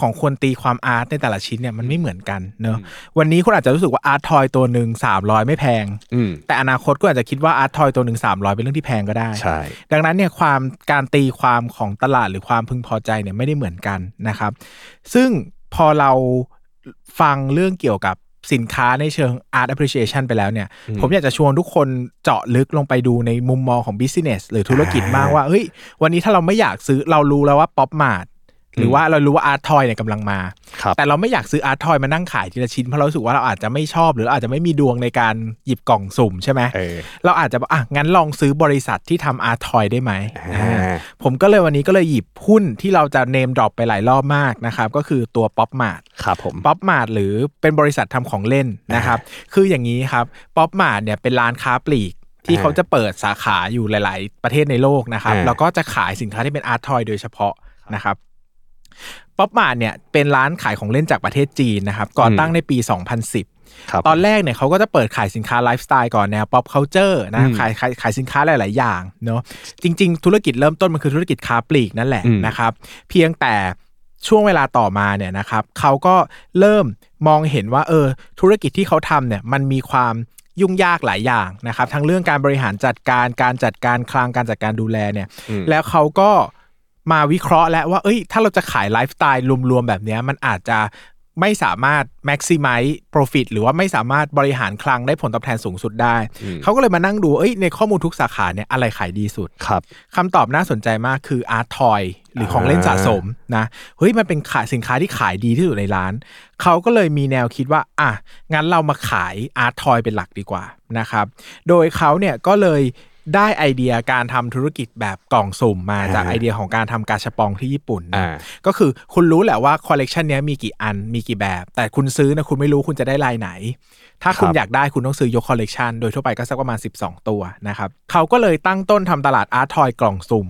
ของคนตีความอาร์ตในแต่ละชิ้นเนี่ยมันไม่เหมือนกันเนอะวันนี้คุณอาจจะรู้สึกว่าอาร์ตทอยตัวหนึ่ง300ไม่แพงอืมแต่อนาคตก็อาจจะคิดว่าอาร์ตทอยตัวหนึ่ง300เป็นเรื่องที่แพงก็ได้ใช่ดังนั้นเนี่ยความการตีความของตลาดหรือความพึงพอใจเนี่ยไม่ได้เหมือนกันนะครับ ซึ่งพอเราฟังเรื่องเกี่ยวกับ สินค้าในเชิง art appreciation ไปแล้วเนี่ย ผมอยากจะชวนทุกคนเจาะลึกลงไปดูในมุมมองของ business หรือธุรกิจบ้างว่า เฮ้ย วันนี้ถ้าเราไม่อยากซื้อเรารู้แล้วว่า pop mart หรือว่าเรารู้ว่า art toy เนี่ยกำลังมาครับแต่เราไม่อยากซื้อ art toy มานั่งขายทีละชิ้น เพราะเรารู้สึกว่าเราอาจจะไม่ชอบ หรือเราอาจจะไม่มีดวงในการหยิบกล่องสุ่มใช่ไหมเออเราอาจจะบอกอะงั้นลองซื้อบริษัทที่ทำ art toy ได้ไหมอ่าอ่าผมก็เลยวันนี้ก็เลยหยิบหุ้นที่เราจะ name drop ไปหลายรอบมากนะครับ ก็คือตัวป๊อปมาร์ทครับผมป๊อปมาร์ทหรือเป็นบริษัททำของเล่นนะครับ คืออย่างนี้ครับป๊อปมาร์ทเนี่ยเป็นร้านค้าปลีกที่อ่าเขาจะเปิดสาขาอยู่หลาย ๆ ประเทศในโลกนะครับอ่าแล้วก็จะขายสินค้าที่เป็น art toy โดยเฉพาะนะครับ ป๊อปมาร์ทเนี่ยเป็นร้านขายของเล่นจากประเทศจีนนะครับก่อตั้งในปี 2010ครับตอนแรกเนี่ยเขาก็จะเปิดขายสินค้าไลฟ์สไตล์ก่อนแนว pop culture นะอืมขายขายขายสินค้าหลาย ๆ อย่างเนาะจริง ๆ ธุรกิจเริ่มต้นมันคือธุรกิจค้าปลีกนั่นแหละอืมนะครับเพียงแต่ช่วงเวลาต่อมาเนี่ยนะครับเขาก็เริ่มมองเห็นว่าเออธุรกิจที่เขาทำเนี่ยมันมีความยุ่งยากหลายอย่างนะครับทั้งเรื่องการบริหารจัดการการจัดการคลังการจัดการดูแลเนี่ยแล้วเขาก็ มาวิเคราะห์แล้วว่า เอ้ย ถ้าเราจะขายไลฟ์สไตล์รวมๆ แบบเนี้ยมันอาจจะไม่สามารถ maximize profit หรือว่าไม่สามารถบริหารคลังได้ผลตอบแทนสูงสุดได้ เขาก็เลยมานั่งดู เอ้ย ในข้อมูลทุกสาขาเนี่ยอะไรขายดีสุด ครับคำตอบน่าสนใจมากคือ art toy หรือของเล่นสะสมนะ เฮ้ย มันเป็นขายสินค้าที่ขายดีที่สุดในร้าน เขาก็เลยมีแนวคิดว่า อะ งั้นเรามาขาย art toy เป็นหลักดีกว่านะครับ โดยเขาเนี่ยก็เลย ได้ไอเดียการทำธุรกิจแบบกล่องสุ่มมาจากอ่าไอเดียของการทำกาชาปองที่ญี่ปุ่นนะอ่าก็คือคุณรู้แหละว่าคอลเลกชันเนี้ยมีกี่อันมีกี่แบบ แต่คุณซื้อนะคุณไม่รู้คุณจะได้ลายไหน ถ้าคุณครับอยากได้คุณต้องซื้อยกคอลเลกชันโดยทั่วไปก็สักประมาณ 12 ตัวนะครับเขาก็เลยตั้งต้นทำตลาด art toy กล่องสุ่ม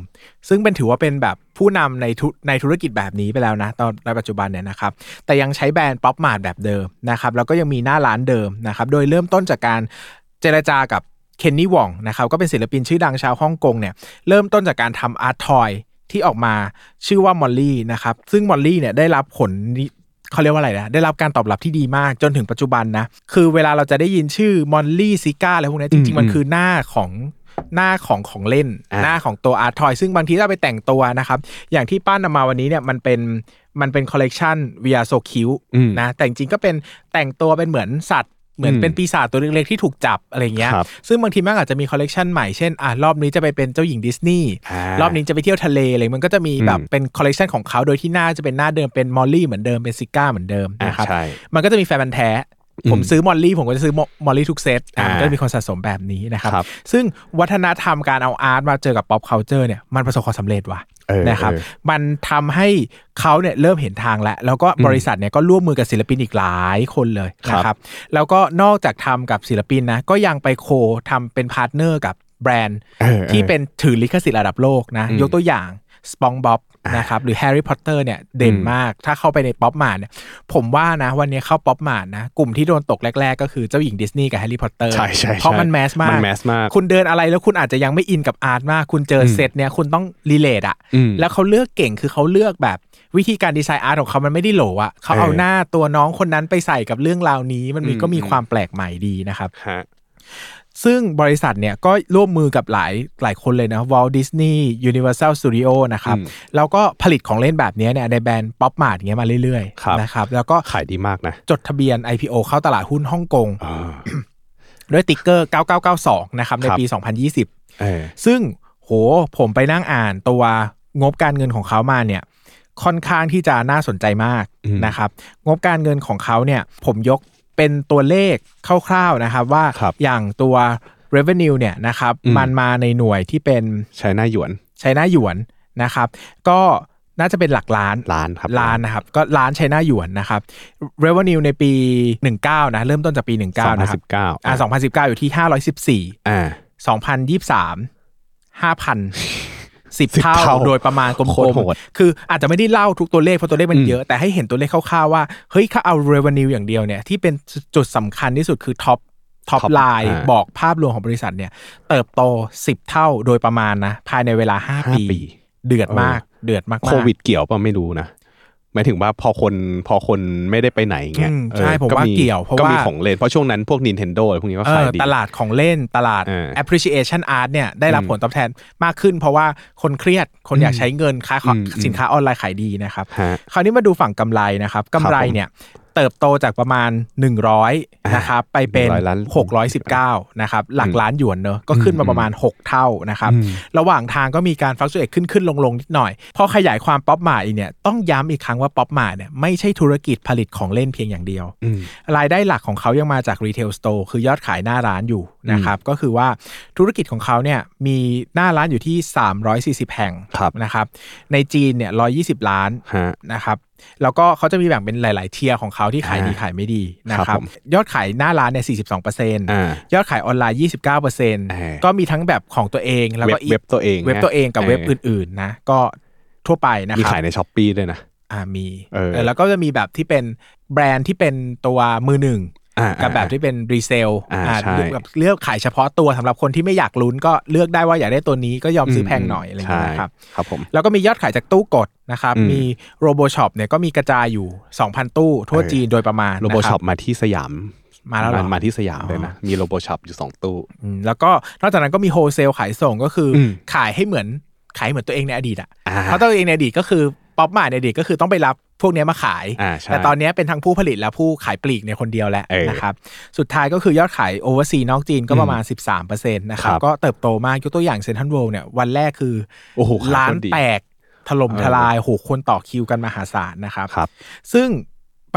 ซึ่งเป็นถือว่าเป็นแบบผู้นำในธุในธุรกิจแบบนี้ไปแล้วนะตอนในปัจจุบันเนี่ยนะครับแต่ยังใช้แบรนด์ป๊อปมาร์ทแบบเดิมนะครับแล้วก็ยังมีหน้าร้านเดิมนะครับโดยเริ่มต้นจากการเจรจากับ เคนนี่วองนะครับก็เป็นศิลปินชื่อดังชาวฮ่องกงเนี่ยเริ่มต้นจากการทำ art toy ที่ออกมาชื่อว่ามอลลี่นะครับซึ่งมอลลี่เนี่ยได้รับผลนิเขาเรียกว่าอะไรนะได้รับการตอบรับที่ดีมากจนถึงปัจจุบันนะคือเวลาเราจะได้ยินชื่อมอลลี่ซิก้าอะไรพวกเนี้ยจริงๆ มันคือหน้าของหน้าของของเล่นอ่าหน้าของตัว art toy ซึ่งบางทีเราไปแต่งตัวนะครับ อย่างที่ป้านนำมาวันนี้เนี่ยมันเป็นมันเป็นคอลเลกชัน We Are So Cute อืมนะแต่จริงๆก็เป็นแต่งตัวเป็นเหมือนสัตว์ เหมือนอืมเป็นปีศาจตัวเล็กๆที่ถูกจับอะไรเงี้ยครับซึ่งบางทีมันอาจจะมีคอลเลกชันใหม่ เช่นอะรอบนี้จะไปเป็นเจ้าหญิงดิสนีย์อ่ารอบนี้จะไปเที่ยวทะเลอะไรมันก็จะมีแบบอืมเป็นคอลเลกชันของเขาโดยที่หน้าจะเป็นหน้าเดิมเป็นมอลลี่เหมือนเดิมเป็นซิก้าเหมือนเดิมอ่านะครับใช่มันก็จะมีแฟนพันธุ์แท้อืม ผมซื้อมอลลี่ผมก็จะซื้อมอลลี่ทุกเซตอะอ่ามันก็จะมีคนสะสมแบบนี้นะครับครับ ซึ่งวัฒนธรรมการเอา art มาเจอกับ pop culture เนี่ยมันประสบความสำเร็จว่ะเออนะครับเออมันทำให้เขาเนี่ยเริ่มเห็นทางแล้ว แล้วก็บริษัทเนี่ยก็ร่วมมือกับศิลปินอีกหลายคนเลยครับนะครับ แล้วก็นอกจากทำกับศิลปินนะก็ยังไป co ทำเป็น partner กับแบรนด์เออเออที่เป็นถือลิขสิทธิ์ระดับโลกนะอืมยกตัวอย่าง สปองบ๊อบนะครับหรือแฮร์รี่พอตเตอร์เนี่ยเด่นอืมมาก ถ้าเข้าไปในป๊อปมาร์ทเนี่ยผมว่านะวันนี้เข้าป๊อปมาร์ทนะ กลุ่มที่โดนตกแรก ๆ ก็คือเจ้าหญิงดิสนีย์กับแฮร์รี่พอตเตอร์ใช่ใช่เพราะใช่มัน mass มากมัน mass มาก คุณเดินอะไรแล้วคุณอาจจะยังไม่อินกับ art มาก คุณเจออมเซตเนี่ยคุณต้องrelate อะอืมแล้วเขาเลือกเก่งคือเขาเลือกแบบวิธีการดีไซน์ art ของเขามันไม่ได้โหลอะเขาเอาเออหน้าตัวน้องคนนั้นไปใส่กับเรื่องราวนี้ มันมีอืมก็มีอืมความแปลกใหม่ดีนะครับฮะ ซึ่งบริษัทเนี่ยก็ร่วมมือกับหลายหลายคนเลยนะ Walt Disney Universal Studio นะครับอืมแล้วก็ผลิตของเล่นแบบนี้เนี่ยในแบรนด์ Pop Mart เงี้ยมาเรื่อยครับๆนะครับแล้วก็ขายดีมากนะ จดทะเบียน IPO เข้าตลาดหุ้นฮ่องกงอ่าด้วย ticker 9992 นะครับ ในครับปี 2020เออซึ่งโหผมไปนั่งอ่านตัวงบการเงินของเขามาเนี่ยค่อนข้างที่จะน่าสนใจมากอืมนะครับ งบการเงินของเขาเนี่ยผมยก เป็นตัวเลขคร่าวๆนะครับว่าครับอย่างตัว revenue เนี่ยนะครับอืมมันมาในหน่วยที่เป็นใช้หน้าหยวนใช้หน้าหยวนนะครับ ก็น่าจะเป็นหลักล้านล้านครับล้านนะครับ ก็ล้านใช้หน้าหยวนนะครับ revenue ในปี 19 นะเริ่มต้นจากปี 19นะครับ2019อ่า2019 อยู่ที่ 514อ่า2023 5,000 สิบ10เท่าเท่าโดยประมาณกลโคตรมโหดๆคืออาจจะไม่ได้เล่าทุกตัวเลขเพราะตัวเลขมันอืมเยอะแต่ให้เห็นตัวเลขคร่าวๆว่าเฮ้ยถ้าเอา revenue อย่างเดียวเนี่ยที่เป็นจุดสำคัญที่สุดคือท็อปท็อป Top ไลน์อ่าบอกภาพรวมของบริษัทเนี่ย เติบโต 10 เท่าโดยประมาณนะ ภายในเวลา5ห้าปีปี เดือดมาก เดือดมากๆโควิดเกี่ยวป่ะไม่รู้นะ หมายถึงว่าพอคนพอคนไม่ได้ไปไหนเงี้ยอืมเออใช่ผมว่าเกี่ยวเพราะก็มีว่าของเล่น เพราะช่วงนั้นพวก Nintendo อะไรพวกนี้ก็เอขายอดีตลาดของเล่นตลาดเออ appreciation art เนี่ยได้รับอืมผลตอบแทนมากขึ้น เพราะว่าคนเครียดคนอยากใช้เงินค้าของอืมอืมสินค้าออนไลน์ขายดีนะครับฮะคราวนี้มาดูฝั่งกำไรนะครับกำไรครับผมเนี่ย เติบโตจากประมาณ 100นะครับไปเป็น100ล้าน619นะครับหลักล้านหยวนเนอะก็ขึ้นมาประมาณ 6 เท่านะครับอืมระหว่างทางก็มีการ fluctuate ขึ้นขึ้นลงลงนิดหน่อยพอขยายความป๊อปมาร์ทอีกเนี่ยต้องย้ำอีกครั้งว่าป๊อปมาร์ทเนี่ยไม่ใช่ธุรกิจผลิตของเล่นเพียงอย่างเดียวอืมรายได้หลักของเขายังมาจาก retail store คือยอดขายหน้าร้านอยู่นะครับก็คือว่าธุรกิจของเขาเนี่ยมีหน้าร้านอยู่ที่ 340 แห่งครับนะครับในจีนเนี่ย120 ล้านฮะนะครับ แล้วก็เขาจะมีแบ่งเป็นหลาย ๆ tier ของเขาที่ขายดีอ่าขายไม่ดีนะคครัรับบผมยอดขายหน้าร้านเนี่ย42เปอร์เซ็นต์อ่ายอดขายออนไลน์ 29เปอร์เซ็นต์อ่าก็มีทั้งแบบของตัวเองแล้วเว็ก็บอีกเว็บตัวเองเว็บนะตัวเองกับเว็บเอออื่น ๆ นะ ก็ทั่วไปนะมีครับขายใน Shopee ด้วยนะอ่ามีเออเออแล้วก็จะมีแบบที่เป็นแบรนด์ที่เป็นตัวมือหนึ่งอ่า กับแบบที่เป็น resale อ่าอ่าใช่เลือกแบบเลือกขายเฉพาะตัวสำหรับคนที่ไม่อยากลุ้นก็เลือกได้ว่าอยากได้ตัวนี้ก็ยอมซื้อแพงหน่อยอะไรอย่างเงี้ยนะครับใช่ครับผมแล้วก็มียอดขายจากตู้กดนะครับอืมมี Robo Shop เนี่ยก็มีกระจายอยู่ 2,000 ตู้ทั่วเออจีนโดยประมาณโรโบนะคช็อปมาที่สยามมาแล้วเหรอมาที่สยามอ๋อเลยนะ มี Robo Shop อยู่สองตู้อืมแล้วก็นอกจากนั้นก็มี wholesale ขายส่งก็คืออมขายให้เหมือนขายเหมือนตัวเองในอดีตอะอ่าเพราะตัวเองในอดีตก็คือ Pop Mart ในอดีตก็คือต้องไปรับ พวกเนี้ยมาขายอ่าใช่แต่ตอนเนี้ยเป็นทั้งผู้ผลิตและผู้ขายปลีกในคนเดียวแหละเออนะครับสุดท้ายก็คือยอดขาย overseas นอกจีนก็ประมาณ 13%นะครับครับก็เติบโตมากยกตัวอย่างเซนทันเวิลด์เนี่ยวันแรกคือโอ้โหขายร้านแทบแตกถล่มทลายโหคนต่อคิวกันมหาศาลนะครับครับซึ่ง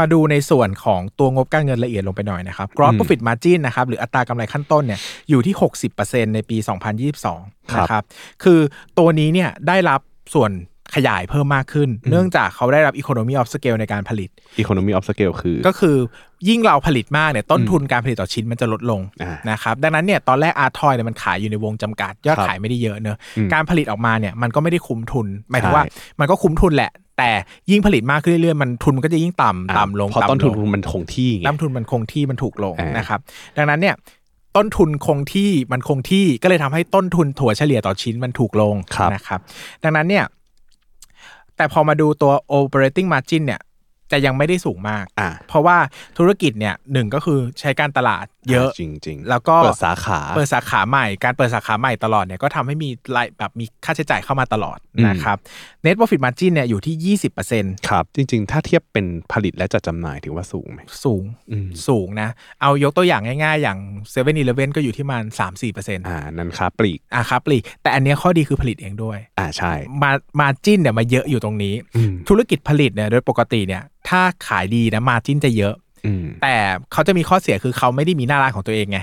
มาดูในส่วนของตัวงบการเงินละเอียดลงไปหน่อยนะครับ gross อืม profit margin นะครับหรืออัตรากำไรขั้นต้นเนี่ยอยู่ที่ 60%ในปี 2022ครับนะครับ คือตัวนี้เนี่ยได้รับส่วน ขยายเพิ่มมากขึ้น เนื่องจากเขาได้รับ economy of scale ในการผลิต Economy of Scale คือ ก็คือยิ่งเราผลิตมากเนี่ยต้นทุนการผลิตต่อชิ้นมันจะลดลงอ่านะครับดังนั้นเนี่ยตอนแรกอาร์ทอยเนี่ยมันขายอยู่ในวงจำกัด ยอดครับขายไม่ได้เยอะเนอะอืมการผลิตออกมาเนี่ยมันก็ไม่ได้คุ้มทุนหมายถึงใช่ว่ามันก็คุ้มทุนแหละแต่ยิ่งผลิตมากขึ้นเรื่อยๆมันทุนมันก็จะยิ่งต่ำอ่าต่ำลงเพราะต้นทุนต่ำลงมันคงที่ไงต้นทุนมันคงที่มันถูกลงอ่านนะครับดังนั้นเนี่ยต้นทุนคงที่มันคงที่ก็เลยทำให้ต้นทุนถั่วเฉลี่ยต่อชิ้นมันถูกลงครับนะครับ ดังนั้นเนี่ย แต่พอมาดูตัว operating margin เนี่ย จะยังไม่ได้สูงมากอ่าเพราะว่าธุรกิจเนี่ยหนึ่งก็คือใช้การตลาดเยอะจริงจริง ๆ แล้วก็เปิดสาขาเปิดสาขาใหม่ การเปิดสาขาใหม่ตลอดเนี่ยก็ทำให้มีรายแบบมีค่าใช้จ่ายเข้ามาตลอดอืมนะครับ net profit margin เนี่ยอยู่ที่ 20%ครับ จริง ๆ ถ้าเทียบเป็นผลิตและจัดจำหน่ายถือว่าสูงไหมสูงอืมสูงนะ เอายกตัวอย่างง่ายๆ อย่าง7 e เ e ่ e อก็อยู่ที่ประมัน3-4%อ่าอ่านั่นค้าปลีกครับปลีกแต่อันเนี้ยข้อดีคือผลิตเองด้วยอ่าใช่มามาจิ้นเนี่ยมาเยอะอยู่ตรงนี้อืมธุรกิจผลิตเนี่ยโดยปกติเนี่ย ถ้าขายดีนะมาจิ้นจะเยอะอืมแต่เขาจะมีข้อเสียคือเขาไม่ได้มีหน้าร้านของตัวเองไง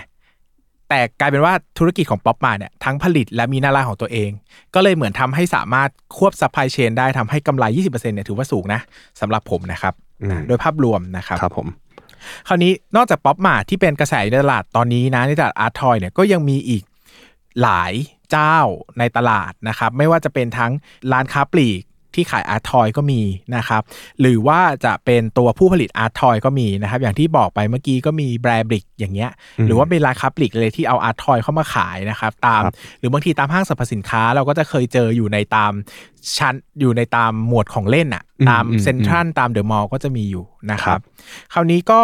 แต่กลายเป็นว่าธุรกิจของป๊อปมาเนี่ยทั้งผลิตและมีหน้าร้านของตัวเอง ก็เลยเหมือนทำให้สามารถควบ supply chain ได้ทำให้กำไร 20%เนี่ยถือว่าสูงนะสำหรับผมนะครับอืมนะโดยภาพรวมนะครับครับผมคราวนี้นอกจาก Pop Mart ที่เป็นกระแสในตลาดตอนนี้นะในตลาด art toy เนี่ยก็ยังมีอีกหลายเจ้าในตลาดนะครับ ไม่ว่าจะเป็นทั้งร้านค้าปลีก ที่ขาย art toy ก็มีนะครับ หรือว่าจะเป็นตัวผู้ผลิต art toy ก็มีนะครับ อย่างที่บอกไปเมื่อกี้ก็มี Bearbrick อย่างเงี้ย หรือว่าเป็นร้านค้าปลีกเลยที่เอา art toy เข้ามาขายนะครับ ตามครับหรือบางทีตามห้างสรรพสินค้าเราก็จะเคยเจออยู่ในตามชั้นอยู่ในตามหมวดของเล่นอะตามอืมเซ็นทรัลตามเดอะมอลล์ก็จะมีอยู่นะคครัรับบคราวนี้ก็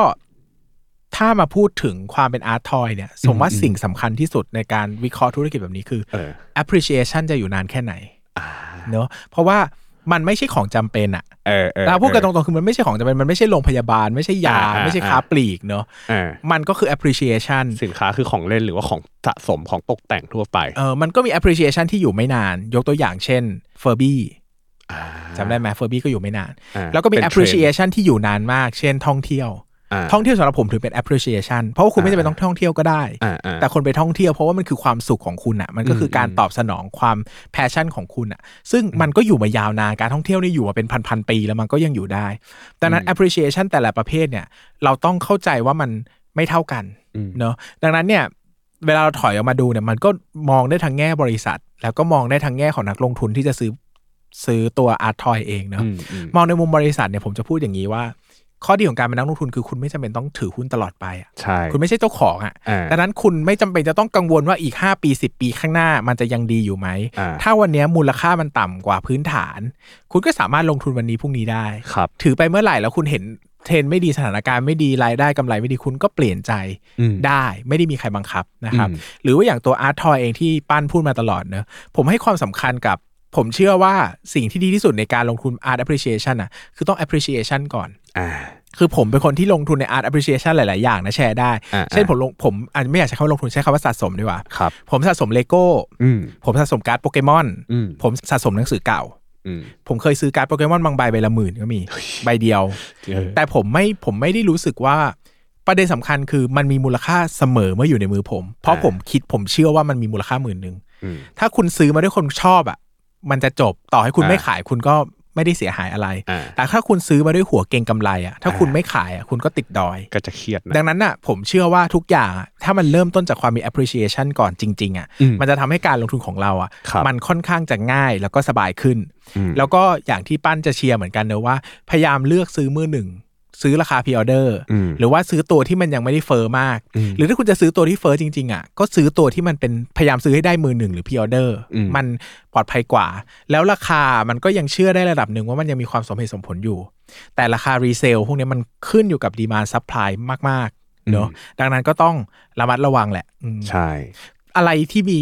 ถ้ามาพูดถึงความเป็นอาร์ตทอยเนี่ย สมว่าอืมสิ่งสำคัญที่สุดในการวิเคราะห์ธุรกิจแบบนี้คือเออ appreciation จะอยู่นานแค่ไหนอ่าเนอะเพราะว่า มันไม่ใช่ของจำเป็นอะเออเออเราพูดกันตรงๆคือมันไม่ใช่ของจำเป็นมันไม่ใช่โรงพยาบาล ไม่ใช่ยาอ่าอ่าไม่ใช่ค้าปลีกเนอะเออมันก็คือ appreciation สินค้าคือของเล่นหรือว่าของสะสมของตกแต่งทั่วไปเออมันก็มี appreciation ที่อยู่ไม่นาน ยกตัวอย่างเช่น Furby อ่าจำได้ไหม Furby ก็อยู่ไม่นานอ่าแล้วก็มีเป็นเทรนด์ appreciation ที่อยู่นานมาก เช่นท่องเที่ยวอ่า ท่องเที่ยวสำหรับผมถือเป็น appreciation เพราะว่าคุณไม่จำเป็นต้องท่องเที่ยวก็ได้อ่าอ่าแต่คนไปท่องเที่ยวเพราะว่ามันคือความสุขของคุณอะ มันก็คือการอืมตอบสนองความ passion ของคุณอะ ซึ่งมันก็อยู่มายาวนาน การท่องเที่ยวนี่อยู่มาเป็นพันๆปีแล้วมันก็ยังอยู่ได้ ดังนั้น appreciation แต่ละประเภทเนี่ย เราต้องเข้าใจว่ามันไม่เท่ากันอืมเนอะดังนั้นเนี่ยเวลาเราถอยออกมาดูเนี่ยมันก็มองได้ทั้งแง่บริษัท แล้วก็มองได้ทั้งแง่ของนักลงทุนที่จะซื้อซื้อตัวอาร์ตทอยเองเนาะอืมอืมมองในมุมบริษัทเนี่ยผมจะพูดอย่างนี้ว่า ข้อดีของการเป็นนักลงทุนคือคุณไม่จำเป็นต้องถือหุ้นตลอดไปอะใช่ คุณไม่ใช่เจ้าของอะอ่าดังนั้นคุณไม่จำเป็นจะต้องกังวลว่าอีก 5 ปี 10 ปีข้างหน้ามันจะยังดีอยู่ไหมอ่าถ้าวันเนี้ยมูลค่ามันต่ำกว่าพื้นฐาน คุณก็สามารถลงทุนวันนี้พรุ่งนี้ได้ครับถือไปเมื่อไหร่แล้วคุณเห็นเทรนด์ไม่ดีสถานการณ์ไม่ดีรายได้กำไรไม่ดีคุณก็เปลี่ยนใจอืมได้ไม่ได้มีใครบังคับนะครับอืมหรือว่าอย่างตัวอาร์ตทอยเองที่ปั้นพูดมาตลอดเนอะผมให้ความสำคัญกับ ผมเชื่อว่าสิ่งที่ดีที่สุดในการลงทุน art appreciation อะคือต้อง appreciation ก่อนอ่าคือผมเป็นคนที่ลงทุนใน art appreciation หลาย ๆ อย่างนะแชร์ได้อ่าเช่นผมลงผมอาจจะไม่อยากใช้คำว่าลงทุนใช้คำว่าสะสมดีกว่าครับผมสะสมเลโก้อืมผมสะสมการ์ดโปเกมอนอืมผมสะสมหนังสือเก่าอืมผมเคยซื้อการ์ดโปเกมอนบางใบใบละหมื่นก็มีใบเดียวเออแต่ผมไม่ผมไม่ได้รู้สึกว่าประเด็นสำคัญคือมันมีมูลค่าเสมอเมื่ออยู่ในมือผม เพราะอ่าผมคิดผมเชื่อว่ามันมีมูลค่าหมื่นหนึ่งอืมถ้าคุณซื้อมาด้วยคนชอบอะ มันจะจบต่อให้คุณอ่าไม่ขายคุณก็ไม่ได้เสียหายอะไรอ่าแต่ถ้าคุณซื้อมาด้วยหัวเก็งกำไรอะถ้าอ่าคุณไม่ขายอะคุณก็ติดดอย ก็จะเครียดนะดังนั้นน่ะผมเชื่อว่าทุกอย่างอะถ้ามันเริ่มต้นจากความมี appreciation ก่อนจริง ๆ อะอืมมันจะทำให้การลงทุนของเราอะครับมันค่อนข้างจะง่ายแล้วก็สบายขึ้นอืมแล้วก็อย่างที่ปั้นจะเชียร์เหมือนกันเนอะว่า พยายามเลือกซื้อมือหนึ่ง ซื้อราคาพ r ออเดอร์อืมหรือว่าซื้อตัวที่มันยังไม่ได้เฟ้อมากอืมหรือถ้าคุณจะซื้อตัวที่เฟ้อจริงๆอะก็ซื้อตัวที่มันเป็นพยายามซื้อให้ได้มือหนึ่งหรือพ r ออเดอร์อืมมันปลอดภัยกว่า แล้วราคามันก็ยังเชื่อได้ระดับหนึ่งว่ามันยังมีความสมเหตุสมผลอยู่ แต่ราคา resale พวกนี้มันขึ้นอยู่กับ demand supply มากๆเนอะดังนั้นก็ต้องระมัดระวังแหละอืมใช่ อะไรที่มี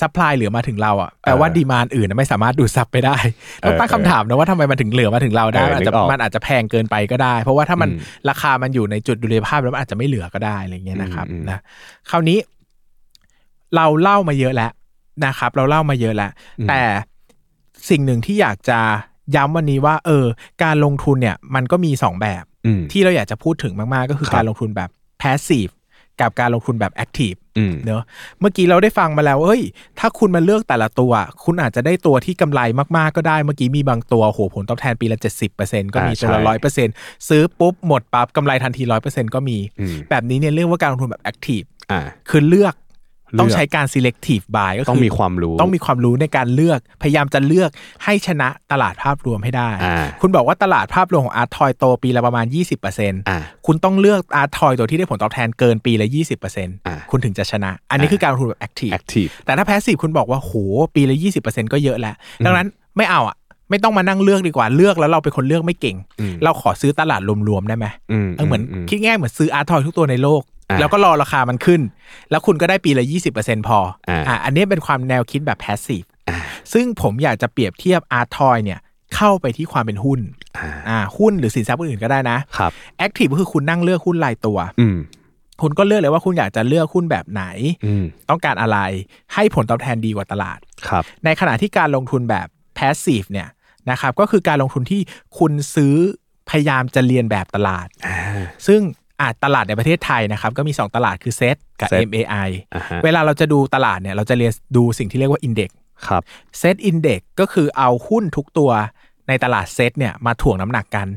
supply เหลือมาถึงเราอะแปลว่าเออ demand อื่นนะไม่สามารถดูดซับไปได้เออต้องตั้งคำถามนะว่าทำไมมันถึงเหลือมาถึงเราได้เออมันอาจจะนึกออกมันอาจจะแพงเกินไปก็ได้ เพราะว่าถ้ามันอืมราคามันอยู่ในจุดดุลยภาพแล้วมันอาจจะไม่เหลือก็ได้อะไรเงี้ยนะครับอืมอืมนะคราวนี้ เราเล่ามาเยอะแล้วนะครับ เราเล่ามาเยอะแล้วแต่สิ่งหนึ่งที่อยากจะย้ำวันนี้ว่า เออ การลงทุนเนี่ย มันก็มีสองแบบอืมที่เราอยากจะพูดถึงมากๆ ก็คือครับการลงทุนแบบ passive กับการลงทุนแบบ active อืมเนอะเมื่อกี้เราได้ฟังมาแล้วว่าเฮ้ย ถ้าคุณมาเลือกแต่ละตัว คุณอาจจะได้ตัวที่กำไรมากๆก็ได้ เมื่อกี้มีบางตัวโหผลตอบแทนปีละ 70%ก็มีอ่าตัวละใช่ร้อยเปอร์เซ็นต์ซื้อปุ๊บหมดปั๊บกำไรทันทีร้อยเปอร์เซ็นต์ก็มีอืมแบบนี้เนี่ยเรียกว่าการลงทุนแบบ active อ่าคือเลือกเลือก ต้องใช้การ selective buy ก็คือต้องมีความรู้ต้องมีความรู้ในการเลือกพยายามจะเลือกให้ชนะตลาดภาพรวมให้ได้อ่าคุณบอกว่าตลาดภาพรวมของอาร์ทอยโตปีละประมาณ 20%อ่าคุณต้องเลือก art toy ตัวที่ได้ผลตอบแทนเกินปีละอ่า20%คุณถึงจะชนะ อันนี้อ่าคือการลงทุนแบบ active active แต่ถ้า passive คุณบอกว่าโหปีละ 20%ก็เยอะแล้ว ดังนั้นไม่เอาอะไม่ต้องมานั่งเลือกดีกว่าเลือกแล้วเราเป็นคนเลือกไม่เก่งอืมเราขอซื้อตลาดรวมๆได้ไหมอืมเออเหมือนคิดง่ายเหมือนซื้อ art toy ทุกตัวในโลกอ่า แล้วก็รอราคามันขึ้น แล้วคุณก็ได้ปีละ 20%พออาอ่าอันนี้เป็นความแนวคิดแบบ passive อ่าซึ่งผมอยากจะเปรียบเทียบ art toy เนี่ยเข้าไปที่ความเป็นหุ้นอ่าอ่าหุ้นหรือสินทรัพย์อื่นๆก็ได้นะครับแอคทีฟก็คือคุณนั่งเลือกหุ้นรายตัวอืมคุณก็เลือกเลยว่าคุณอยากจะเลือกหุ้นแบบไหนอืมต้องการอะไรให้ผลตอบแทนดีกว่าตลาดครับในขณะที่การลงทุนแบบ passive เนี่ยนะครับก็คือการลงทุนที่คุณซื้อพยายามจะเรียนแบบตลาดอ่าซึ่ง อาจตลาดในประเทศไทยนะครับก็มี 2 ตลาดคือเซตกับ Set MAI อ่าฮะเวลาเราจะดูตลาดเนี่ยเราจะเรียนดูสิ่งที่เรียกว่า Index ครับเซตอินเด็กก็คือเอาหุ้นทุกตัวในตลาดเซตเนี่ยมาถ่วงน้ำหนักกัน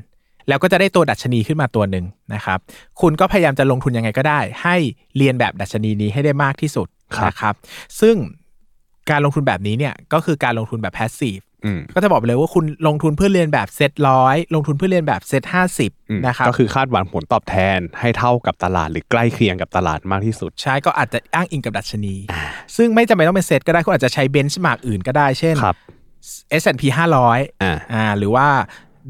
แล้วก็จะได้ตัวดัชนีขึ้นมาตัวหนึ่งนะครับ คุณก็พยายามจะลงทุนยังไงก็ได้ ให้เรียนแบบดัชนีนี้ให้ได้มากที่สุดครับนะครับ ซึ่งการลงทุนแบบนี้เนี่ยก็คือการลงทุนแบบ passive อืม ก็จะบอกไปเลยว่าคุณลงทุนเพื่อเรียนแบบเซตร้อยลงทุนเพื่อเรียนแบบเซตห้าสิบอืมนะครับก็คือคาดหวังผลตอบแทนให้เท่ากับตลาดหรือใกล้เคียงกับตลาดมากที่สุด ใช่ก็อาจจะอ้างอิงกับดัชนี ซึ่งไม่จำเป็นต้องเป็นเซตก็ได้คุณอาจจะใช้เบนช์มาร์กอื่นก็ได้เช่นครับ S&P 500อ่าอ่าหรือว่า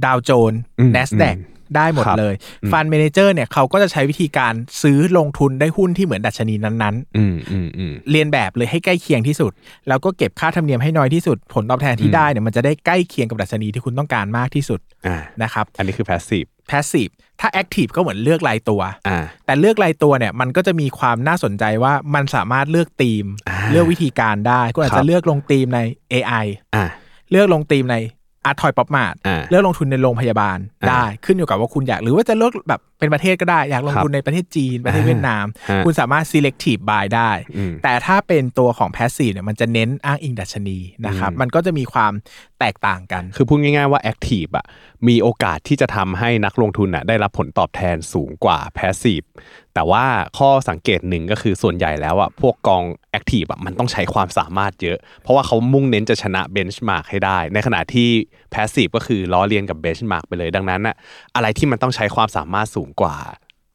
ดาวโจนอืม NASDAQ อืม ได้หมดครับเลยอืมฟันเมนเจอร์เนี่ยเขาก็จะใช้วิธีการซื้อลงทุนได้หุ้นที่เหมือนดัชนีนั้นอืมอืมอืมๆเรียนแบบเลยให้ใกล้เคียงที่สุด แล้วก็เก็บค่าธรรมเนียมให้น้อยที่สุด ผลตอบแทนที่ได้เนี่ยมันจะได้ใกล้เคียงกับดัชนีที่คุณต้องการมากที่สุดอ่านะครับอันนี้คือ passive passive ถ้า active ก็เหมือนเลือกรายตัวอ่าแต่เลือกรายตัวเนี่ยมันก็จะมีความน่าสนใจว่ามันสามารถเลือกธีมอ่าเลือกวิธีการได้คุณอาจครัจะบเลือกลงธีมใน AI อ่าเลือกลงธีมใน อาร์ทอยป๊อปมาดอ่าเลือกลงทุนในโรงพยาบาลอ่าได้ขึ้นอยู่กับว่าคุณอยาก หรือว่าจะเลือกแบบไปเป็นประเทศก็ได้ อยากลงทุนในประเทศจีน ประเทศอ่าเวียดนามฮะคุณสามารถ selective buy ได้อืมแต่ถ้าเป็นตัวของ passive เนี่ยมันจะเน้นอ้างอิงดัชนีนะครับอืมมันก็จะมีความแตกต่างกัน คือพูดง่ายๆว่า Active อะมีโอกาสที่จะทำให้นักลงทุนอะได้รับผลตอบแทนสูงกว่า Passive แต่ว่าข้อสังเกตหนึ่งก็คือส่วนใหญ่แล้วอะพวกกอง Active อะมันต้องใช้ความสามารถเยอะ เพราะว่าเขามุ่งเน้นจะชนะ Benchmark ให้ได้ ในขณะที่ Passive ก็คือล้อเลียนกับ Benchmark ไปเลยดังนั้นอะอะไรที่มันต้องใช้ความสามารถสูงกว่า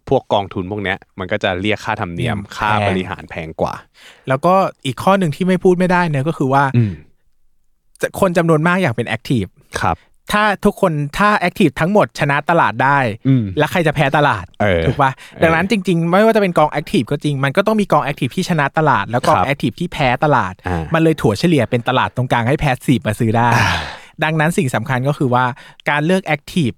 พวกกองทุนพวกเนี้ยมันก็จะเรียกค่าธรรมเนียมแพงค่าบริหารแพงกว่า แล้วก็อีกข้อหนึ่งที่ไม่พูดไม่ได้เนี่ยก็คือว่าอืมจะคนจำนวนมากอยากเป็น active ครับ ถ้าทุกคนถ้า active ทั้งหมดชนะตลาดได้อืมแล้วใครจะแพ้ตลาดเออถูกปะดังนั้นจริง ๆ ไม่ว่าจะเป็นกอง active ก็จริง มันก็ต้องมีกอง active ที่ชนะตลาด แล้วกองครับ active ที่แพ้ตลาดอ่ามัมันเลยถั่วเฉลี่ยเป็นตลาดตรงกลางให้แพสซีฟมาซื้อได้ ดังนั้นสิ่งสำคัญก็คือว่าการเลือก active ฟั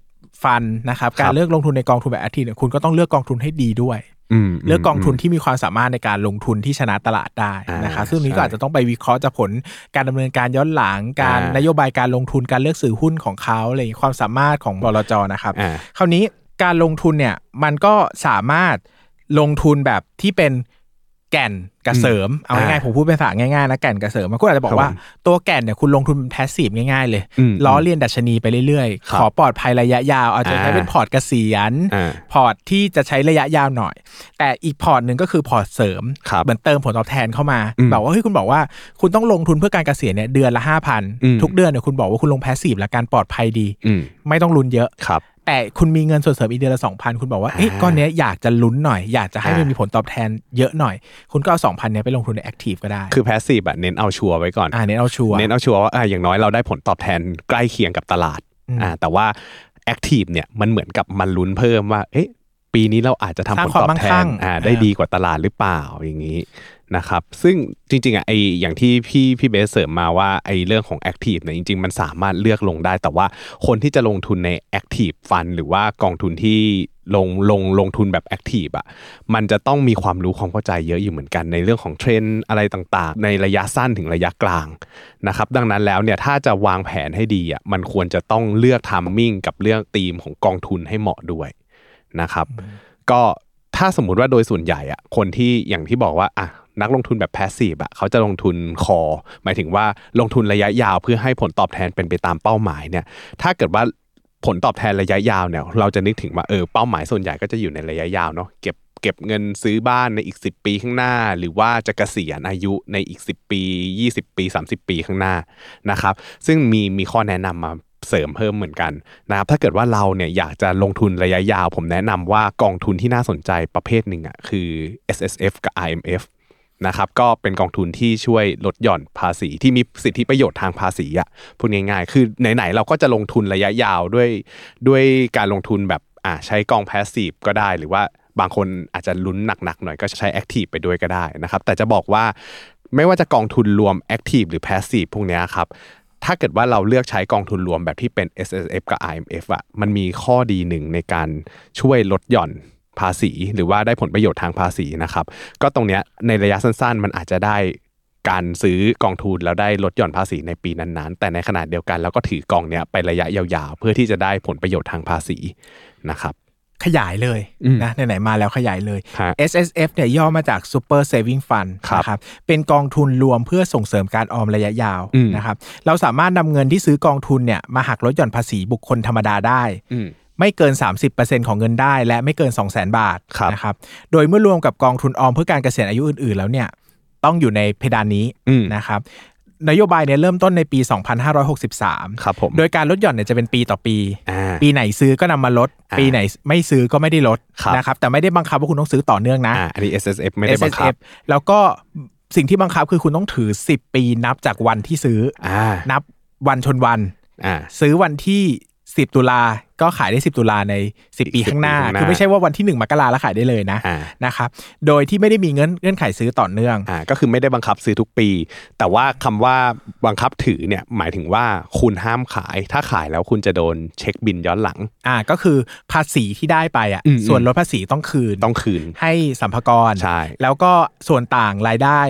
นนะครับการเลือกลงทุนในกองทุนแบบ active เนี่ยคุณก็ต้องเลือกกองทุนให้ดีด้วยอืมเลือกกองทุนที่มีความสามารถในการลงทุนที่ชนะตลาดได้นะครับอ่าซึ่งนี้ก็ใช่อาจจะต้องไปวิเคราะห์จากผลการดำเนินการย้อนหลังการอ่านนโยบายการลงทุนการเลือกซื้อหุ้นของเขาอะไรอย่างนี้ความสามารถของบลจนะครับอ่าคราวนี้การลงทุนเนี่ยมันก็สามารถลงทุนแบบที่เป็น แก่นกับเสริมเอาง่ายๆผมพูดเป็นภาษาง่ายๆนะแก่นกับเสริมมันก็อาจจะบอกว่าครับผมตัวแก่นเนี่ยคุณลงทุนเป็น passive ง่ายๆ เลยอืมล้อเลียนดัชนีไปเรื่อยครับๆขอปลอดภัยระยะยาว อาจจะใช้อ่าเป็นพอร์ตเกษียณอ่าพอร์ตที่จะใช้ระยะยาวหน่อย แต่อีกพอร์ตหนึ่งก็คือพอร์ตเสริมครับเหมือนเติมผลตอบแทนเข้ามาอืมบอกว่าเฮ้ยคุณบอกว่าคุณต้องลงทุนเพื่อการเกษียณเนี่ยเดือนละห้าพันอืมทุกเดือนเนี่ยคุณบอกว่าคุณลง passive และการปลอดภัยดีอืมไม่ต้องลุ้นเยอะครับ แต่คุณมีเงินส่วนเสริมอีกเดือนละสองพันคุณบอกว่าเอ๊ะอ่าก้อนเนี้ยอยากจะลุ้นหน่อย อยากจะให้มันอ่ามีมีผลตอบแทนเยอะหน่อย คุณก็เอาสองพันเนี้ยไปลงทุนใน active ก็ได้ คือ passive อะเน้นเอาชัวร์ไว้ก่อนอ่าเน้นเอาชัวร์เน้นเอาชัวร์ว่าอะอย่างน้อยเราได้ผลตอบแทนใกล้เคียงกับตลาดอืมอ่าแต่ว่าactive เนี่ยมันเหมือนกับมันลุ้นเพิ่มว่าเอ๊ะปีนี้เราอาจจะทำสร้างความมั่งคั่งผลตอบแทนอ่าได้อ่าดีกว่าตลาดหรือเปล่าอย่างนี้ นะครับซึ่งจริงๆอะไออย่างที่พี่พี่เบสเสริมมาว่าไอเรื่องของ active เนี่ยจริง ๆ มันสามารถเลือกลงได้ แต่ว่าคนที่จะลงทุนใน active fund หรือว่ากองทุนที่ลงลงลงทุนแบบ active อะมันจะต้องมีความรู้ความเข้าใจเยอะอยู่เหมือนกันในเรื่องของเทรนด์อะไรต่างๆ ในระยะสั้นถึงระยะกลางนะครับดังนั้นแล้วเนี่ยถ้าจะวางแผนให้ดีอะมันควรจะต้องเลือกทัมมิ่งกับเรื่องธีมของกองทุนให้เหมาะด้วยนะครับก็ ถ้าสมมุติว่าโดยส่วนใหญ่อะคนที่อย่างที่บอกว่าอะนักลงทุนแบบแพสซีฟอะเขาจะลงทุนคอ หมายถึงว่าลงทุนระยะยาวเพื่อให้ผลตอบแทนเป็นไปตามเป้าหมายเนี่ย ถ้าเกิดว่าผลตอบแทนระยะยาวเนี่ย เราจะนึกถึงว่าเออเป้าหมายส่วนใหญ่ก็จะอยู่ในระยะยาวเนาะเก็บเก็บเงินซื้อบ้านในอีก 10 ปีข้างหน้า หรือว่าจะเกษียณอายุในอีก 10 ปี 20 ปี 30 ปีข้างหน้านะครับ ซึ่งมีมีข้อแนะนำมา เสริมเพิ่มเหมือนกันนะครับถ้าเกิดว่าเราเนี่ยอยากจะลงทุนระยะยาว ผมแนะนำว่ากองทุนที่น่าสนใจประเภทหนึ่งอะคือ S S F กับ I M F นะครับก็เป็นกองทุนที่ช่วยลดหย่อนภาษีที่มีสิทธิประโยชน์ทางภาษีอะพูดง่ายๆ คือไหนๆเราก็จะลงทุนระยะยาวด้วย ด้วยการลงทุนแบบอ่าใช้กองแพสซีฟก็ได้หรือว่าบางคนอาจจะลุ้นหนักๆหน่อยก็ใช้แอคทีฟไปด้วยก็ได้นะครับแต่จะบอกว่าไม่ว่าจะกองทุนรวมแอคทีฟหรือแพสซีฟพวกนี้ครับ ถ้าเกิดว่าเราเลือกใช้กองทุนรวมแบบที่เป็น S S F กับ I M F อะมันมีข้อดีหนึ่งในการช่วยลดหย่อนภาษีหรือว่าได้ผลประโยชน์ทางภาษีนะครับ ก็ตรงเนี้ยในระยะสั้นๆ มันอาจจะได้การซื้อกองทุนแล้วได้ลดหย่อนภาษีในปีนั้นๆ แต่ในขณะเดียวกันเราก็ถือกองเนี้ยไประยะยาวๆ เพื่อที่จะได้ผลประโยชน์ทางภาษีนะครับ ขยายเลยอืมนะไหนๆมาแล้วขยายเลยฮะ S S F เนี่ยย่อมาจาก Super Saving Fund ครับนะครับเป็นกองทุนรวมเพื่อส่งเสริมการออมระยะยาวอืมนะครับเราสามารถนำเงินที่ซื้อกองทุนเนี่ยมาหักลดหย่อนภาษีบุคคลธรรมดาได้อืมไม่เกิน 30%ของเงินได้ และไม่เกิน 2 0 0 0 0 0 บาทครับนะครับโดยเมื่อรวมกับกองทุนออมเพื่อการเกษียณอายุอื่นๆ แล้วเนี่ยต้องอยู่ในเพดานนี้อืมนะครับ นโยบายเนี่ยเริ่มต้นในปี 2563 ครับผมโดยการลดหย่อนเนี่ยจะเป็นปีต่อปีอ่าปีไหนซื้อก็นำมาลดอ่าปีไหนไม่ซื้อก็ไม่ได้ลดครับนะครับแต่ไม่ได้บังคับว่าคุณต้องซื้อต่อเนื่องนะอ่าอันนี้ S S F ไม่ได้บังคับ SSF แล้วก็สิ่งที่บังคับคือคุณต้องถือ 10 ปีนับจากวันที่ซื้ออ่านับวันชนวันอ่าซื้อวันที่ 10 ตุลา ก็ขายได้ 10 ตุลาใน 10ปี10ข้างหน้าปีข้างหน้า คือไม่ใช่ว่าวันที่ 1มกราแล้วขายได้เลยนะอ่านะครับโดยที่ไม่ได้มีเงื่อนเงื่อนไขซื้อต่อเนื่องอ่าก็คือไม่ได้บังคับซื้อทุกปี แต่ว่าคำว่าบังคับถือเนี่ยหมายถึงว่าคุณห้ามขาย ถ้าขายแล้วคุณจะโดนเช็คบิลย้อนหลังอ่าก็คือภาษีที่ได้ไปอะอืมส่วนลดภาษีต้องคืนต้องคืน ให้สรรพากรใช่แล้วก็ส่วนต่างรายได้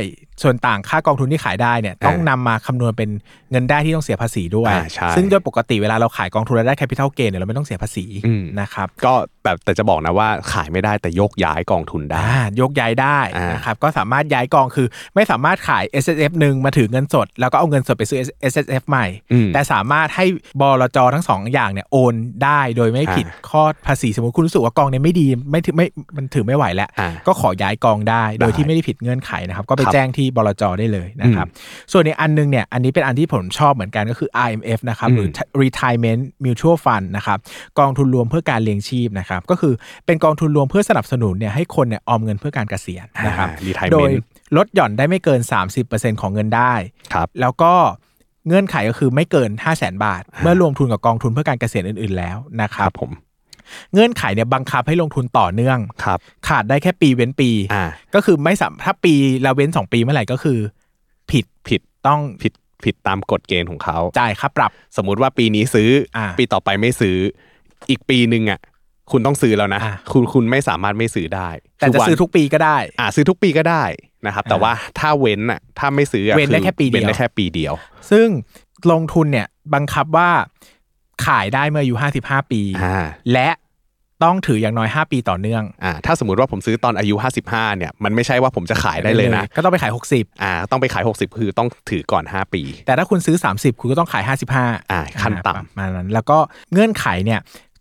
ส่วนต่างค่ากองทุนที่ขายได้เนี่ยต้องนำมาคำนวณเป็นเงินได้ที่ต้องเสียภาษีด้วยอ่าใช่ซึ่งโดยปกติเวลาเราขายกองทุนแล้วได้ capital gain เนี่ยเราไม่ต้องเสียภาษีอืมนะครับ ก็แต่แต่จะบอกนะว่าขายไม่ได้แต่โยกย้ายกองทุนได้อ่ายกย้ายได้อ่านนะครับก็สามารถย้ายกองคือ ไม่สามารถขาย S S F หนึ่งมาถือเงินสด แล้วก็เอาเงินสดไปซื้อ S S F ใหม่อืมแต่สามารถให้บลจทั้งสองอย่างเนี่ยโอนได้โดยไม่ผิดอ่าข้อภาษีสมมติคุณรู้สึกว่ากองเนี่ยไม่ดีไม่ถือไม่มันถือไม่ไหวแล้วอ่าก็ขอย้ายกองได้โดยได้ที่ไม่ได้ผิดเงื่อนไขนะครับ ก็ไปครับแจ้งที่บลจได้เลยนะครับ ส่วนในอันนึงเนี่ยอันนี้เป็นอันที่ผมชอบเหมือนกันก็คือ IMF นะครับหรือ Retirement Mutual Fund นะครับกองทุนรวมเพื่อการเลี้ยงชีพนะครับก็คือเป็นกองทุนรวมเพื่อสนับสนุนเนี่ยให้คนเนี่ยออมเงินเพื่อการเกษียณนะครับอ่า retirement โดยลดหย่อนได้ไม่เกิน 30%ของเงินได้ครับแล้วก็เงื่อนไขก็คือไม่เกิน 5 0 0แสนบาท เมื่อรวมทุนกับกองทุนเพื่อการเกษียณอื่น ๆ แล้วนะคครัรับบผมเงื่อนไขเนี่ยบังคับให้ลงทุนต่อเนื่องครับขาดได้แค่ปีเว้นปีอ่าก็คือไม่สามถ้าปีละเว้น 2 ปีเมื่อไหร่ก็คือ ผิดผิดต้องผิดผิดตามกฎเกณฑ์ของเขาจ่ายค่าปรับ สมมุติว่าปีนี้ซื้ออาปีต่อไปไม่ซื้ออีกปีหนึ่งอะ คุณต้องซื้อแล้วนะอ่าคุณคุณไม่สามารถไม่ซื้อได้ แต่จะวันซื้อทุกปีก็ได้ อ่าซื้อทุกปีก็ได้นะครับ แต่อ่าว่าถ้าเว้นอะถ้าไม่ซื้ออะเว้นได้อแค่ปีเดียวเว้นได้แค่ปีเดียว ซึ่งลงทุนเนี่ยบังคับว่าขายได้เมื่ออายุ55ปีอ่าและต้องถืออย่างน้อย 5 ปีต่อเนื่องอ่าถ้าสมมติว่าผมซื้อตอนอายุ 55เนี่ยมันไม่ใช่ว่าผมจะขายได้เลยนะ ก็ต้องไปขาย 60อ่าต้องไปขาย 60 คือต้องถือก่อน 5 ปี แต่ถ้าคุณซื้อ 30 คุณก็ต้องขาย 55อ่าขั้นต่ำประมาณนั้น แล้วก็เงื่อนไขเนี่ย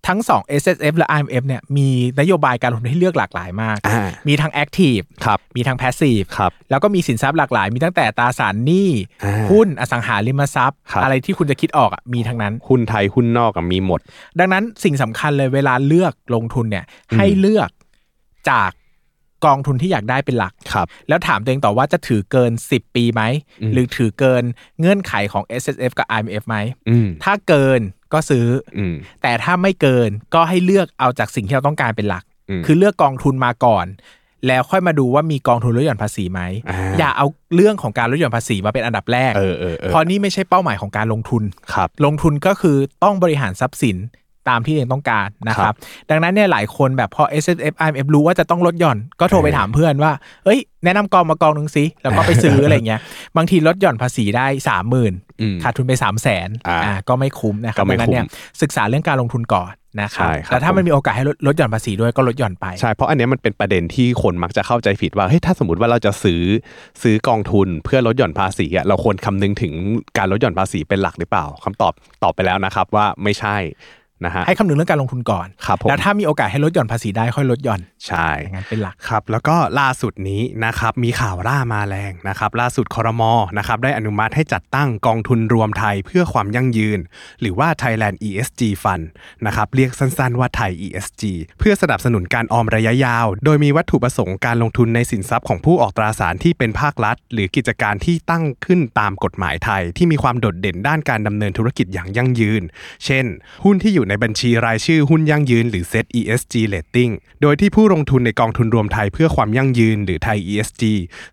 ทั้ง 2 S S F และ I M F เนี่ยมีนโยบายการลงทุนให้เลือกหลากหลายมากอ่ามีทั้ง Active ครับมีทั้ง Passive ครับแล้วก็มีสินทรัพย์หลากหลาย มีตั้งแต่ตราสารหนี้อ่าหุ้นอสังหาริมทรัพย์ครับอะไรที่คุณจะคิดออกอะมีทั้งนั้น หุ้นไทยหุ้นนอกอะมีหมด ดังนั้นสิ่งสำคัญเลยเวลาเลือกลงทุนเนี่ยให้เลือกจากกองทุนที่อยากได้เป็นหลักครับ แล้วถามตัวเองต่อว่าจะถือเกิน 10 ปีไหมอืมหรือถือเกินเงื่อนไขของ S S F กับ I M F ไหมอืมถ้าเกิน ก็ซื้อออืมแต่ถ้าไม่เกินก็ให้เลือกเอาจากสิ่งที่เราต้องการเป็นหลักอืมคือเลือกกองทุนมาก่อน แล้วค่อยมาดูว่ามีกองทุนลดหย่อนภาษีไหมอ่าอย่าเอาเรื่องของการลดหย่อนภาษีมาเป็นอันดับแรกเออเออเออเพราะนี่ไม่ใช่เป้าหมายของการลงทุนครับ ลงทุนก็คือต้องบริหารทรัพย์สิน ตามที่ตัวเองต้องการนะคครัรับบดังนั้นเนี่ยหลายคนแบบพอ S S F I M F รู้ว่าจะต้องลดหย่อนก็โทรไปเออถามเพื่อนว่า เอ้ยแนะนำกองมากองหนึ่งสิแล้วก็ไปซื้ออะไรเงี้ย บางทีลดหย่อนภาษีได้สามหมื่นอืมขาดทุนไปสามแสนอ่าอ่าก็ไม่คุ้มนะครัก็บไม่ดังนั้นเนี่ยคุ้มศึกษาเรื่องการลงทุนก่อนนะครับใช่ครับแต่ถ้ามันผมมีโอกาสให้ลดลดหย่อนภาษีด้วยก็ลดหย่อนไป ใช่ เพราะอันเนี้ยมันเป็นประเด็นที่คนมักจะเข้าใจผิดว่าเฮ้ยถ้าสมมติว่าเราจะซื้อซื้อกองทุนเพื่อลดหย่อนภาษีอะเราควรคำนึงถึงการลดหย่อนภาษีเป็นหลักหรือเปล่าคำตอบตอบไปแล้วนะครับว่าไม่ใช่ นะฮะให้คำนึงเรื่องการลงทุนก่อนครับผมแล้วถ้ามีโอกาสให้ลดหย่อนภาษีได้ค่อยลดหย่อนใช่อย่างนั้นเป็นหลักครับ แล้วก็ล่าสุดนี้นะครับมีข่าวร่ามาแรงนะครับล่าสุดคอรมอนะครับได้อนุมัติให้จัดตั้งกองทุนรวมไทยเพื่อความยั่งยืน หรือว่า Thailand ESG Fund นะครับเรียกสั้นๆว่าไทย ESG เพื่อสนับสนุนการออมระยะยาว โดยมีวัตถุประสงค์การลงทุนในสินทรัพย์ของผู้ออกตราสารที่เป็นภาครัฐ หรือกิจการที่ตั้งขึ้นตามกฎหมายไทย ที่มีความโดดเด่นด้านการดำเนินธุรกิจอย่างยั่งยืน เช่น หุ้นที่อยู่ในบัญชีรายชื่อหุ้นยั่งยืนหรือ Set ESG Rating โดยที่ผู้ลงทุนในกองทุนรวมไทยเพื่อความยั่งยืนหรือไทย ESG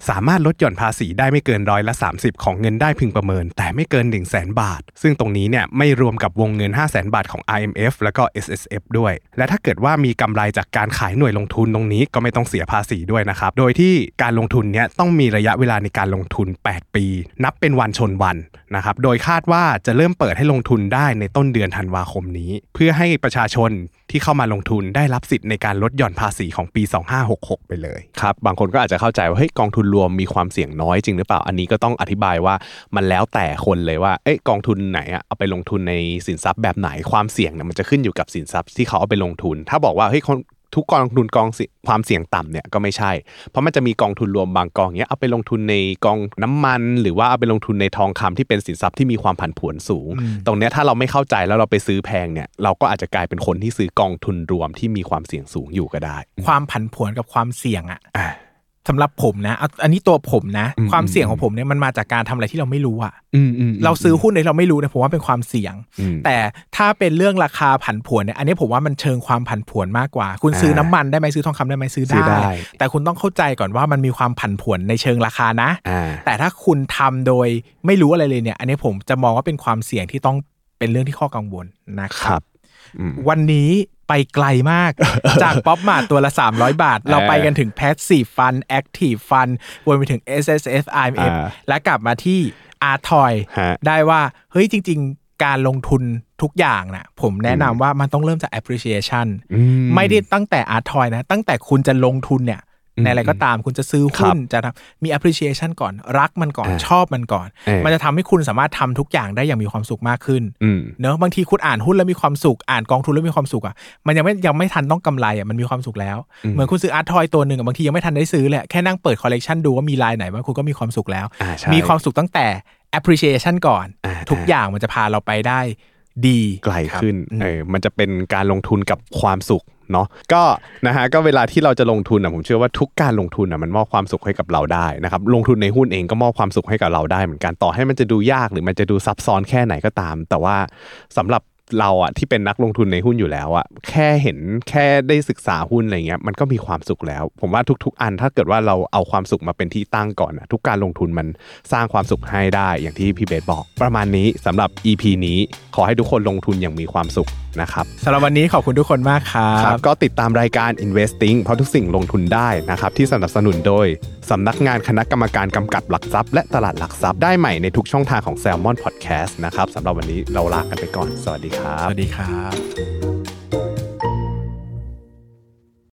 สามารถลดหย่อนภาษีได้ไม่เกินร้อยละ 30 ของเงินได้พึงประเมิน แต่ไม่เกิน 1 0 0 0 0แบาท ซึ่งตรงนี้เนี่ยไม่รวมกับวงเงิน 5 0 0 0 0 0บาทของ IMF แล้วก็ SSF ด้วย และถ้าเกิดว่ามีกำไรจากการขายหน่วยลงทุนตรงนี้ก็ไม่ต้องเสียภาษีด้วยนะครับ โดยที่การลงทุนเนี่ยต้องมีระยะเวลาในการลงทุน 8 ปี นับเป็นวันชนวันนะครับ โดยคาดว่าจะเริ่มเปิดให้ลงทุนได้ในต้นเดือนธันวาคมนี้เพื่อให้ประชาชนที่เข้ามาลงทุนได้รับสิทธิ์ในการลดหย่อนภาษีของปี 2566 ไปเลยครับบางคนก็อาจจะเข้าใจว่าเฮ้ยกองทุนรวมมีความเสี่ยงน้อยจริงหรือเปล่าอันนี้ก็ต้องอธิบายว่ามันแล้วแต่คนเลยว่าเอ้ยกองทุนไหนอะเอาไปลงทุนในสินทรัพย์แบบไหนความเสี่ยงเนี่ยมันจะขึ้นอยู่กับสินทรัพย์ที่เขาเอาไปลงทุน ถ้าบอกว่าเฮ้ยคน ทุกกองทุนกองสิความเสี่ยงต่ำเนี่ยก็ไม่ใช่ เพราะมันจะมีกองทุนรวมบางกองเนี้ยเอาไปลงทุนในกองน้ำมัน หรือว่าเอาไปลงทุนในทองคำที่เป็นสินทรัพย์ที่มีความผันผวนสูง ตรงเนี้ยถ้าเราไม่เข้าใจแล้วเราไปซื้อแพงเนี่ยเราก็อาจจะกลายเป็นคนที่ซื้อกองทุนรวมที่มีความเสี่ยงสูงอยู่ก็ได้ ความผันผวนกับความเสี่ยงอะอ่า สำหรับผมนะเอาอันนี้ตัวผมนะอืมความเสี่ยงของผมเนี่ยมันมาจากการทำอะไรที่เราไม่รู้อะอืมอืมเราซื้อหุ้นในเราไม่รู้เนี่ยผมว่าเป็นความเสี่ยงอืมแต่ถ้าเป็นเรื่องราคาผันผวนเนี่ยอันนี้ผมว่ามันเชิงความผันผวนมากกว่า คุณซื้อน้ำมันได้ไหมซื้อทองคำได้ไหมซื้อซื้อได้ได้ แต่คุณต้องเข้าใจก่อนว่ามันมีความผันผวนในเชิงราคานะอ่าแต่ถ้าคุณทำโดยไม่รู้อะไรเลยเนี่ย อันนี้ผมจะมองว่าเป็นความเสี่ยงที่ต้องเป็นเรื่องที่ข้อกังวลนะคครัรับบอืมวันนี้ ไปไกลมาก จากป๊อปมาตัวละ 300 บาท เราไปกันถึง Passive Fund Active Fund วนไปถึง S S F I M F อ่าและกลับมาที่ a r t o y ฮะได้ว่า เฮ้ยจริง ๆ การลงทุนทุกอย่างนะผมแนะนำว่ามันต้องเริ่มจาก appreciation อืไม่ได้ตั้งแต่ art toy นะ ตั้งแต่คุณจะลงทุนเนี่ยอืม ในอะไรก็ตามคุณจะซื้อครัหุ้บนจะทำมี appreciation ก่อนรักมันก่อนอ่าชอบมันก่อนเออมันจะทำให้คุณสามารถทำทุกอย่างได้อย่างมีความสุขมากขึ้นอืมเนอะบางทีคุณอ่านหุ้นแล้วมีความสุขอ่านกองทุนแล้วมีความสุขอะมันยังไม่ยังไม่ทันต้องกำไรอะมันมีความสุขแล้วอืมเหมือนคุณซื้อ art toy ตัวหนึ่งอะบางทียังไม่ทันได้ซื้อเลยแค่นั่งเปิดคอลเลกชันดูว่ามีลายไหนบ้างคุณก็มีความสุขแล้วอ่าใช่มีความสุขตั้งแต่ appreciation ก่อนอ่าทุกอย่างมันจะพาเราไปได้ดีไกลขึ้นครับเออมันจะเป็นการลงทุนกับความสุข เนาะก็นะฮะก็เวลาที่เราจะลงทุนอะผมเชื่อว่าทุกการลงทุนอะมันมอบความสุขให้กับเราได้นะครับลงทุนในหุ้นเองก็มอบความสุขให้กับเราได้เหมือนกันต่อให้มันจะดูยากหรือมันจะดูซับซ้อนแค่ไหนก็ตาม แต่ว่าสำหรับ เราอะที่เป็นนักลงทุนในหุ้นอยู่แล้วอะแค่เห็นแค่ได้ศึกษาหุ้นอะไรเงี้ยมันก็มีความสุขแล้ว ผมว่าทุก ๆ อันถ้าเกิดว่าเราเอาความสุขมาเป็นที่ตั้งก่อนอะทุกการลงทุนมันสร้างความสุขให้ได้อย่างที่พี่เบสบอก ประมาณนี้สำหรับ EP นี้ขอให้ทุกคนลงทุนอย่างมีความสุขนะครับสำหรับวันนี้ขอบคุณทุกคนมากครัครับบก็ติดตามรายการ Investing เพราะทุกสิ่งลงทุนได้นะครับที่สนับสนุนโดยสำนักงานคณะกรรมการกำกับหลักทรัพย์และตลาดหลักทรัพย์ได้ใหม่ในทุกช่องทางของ Salmon Podcast นะครับสำหรับวันนี้เราลากันไปก่อนสวัสดีครัสวัสดีครับ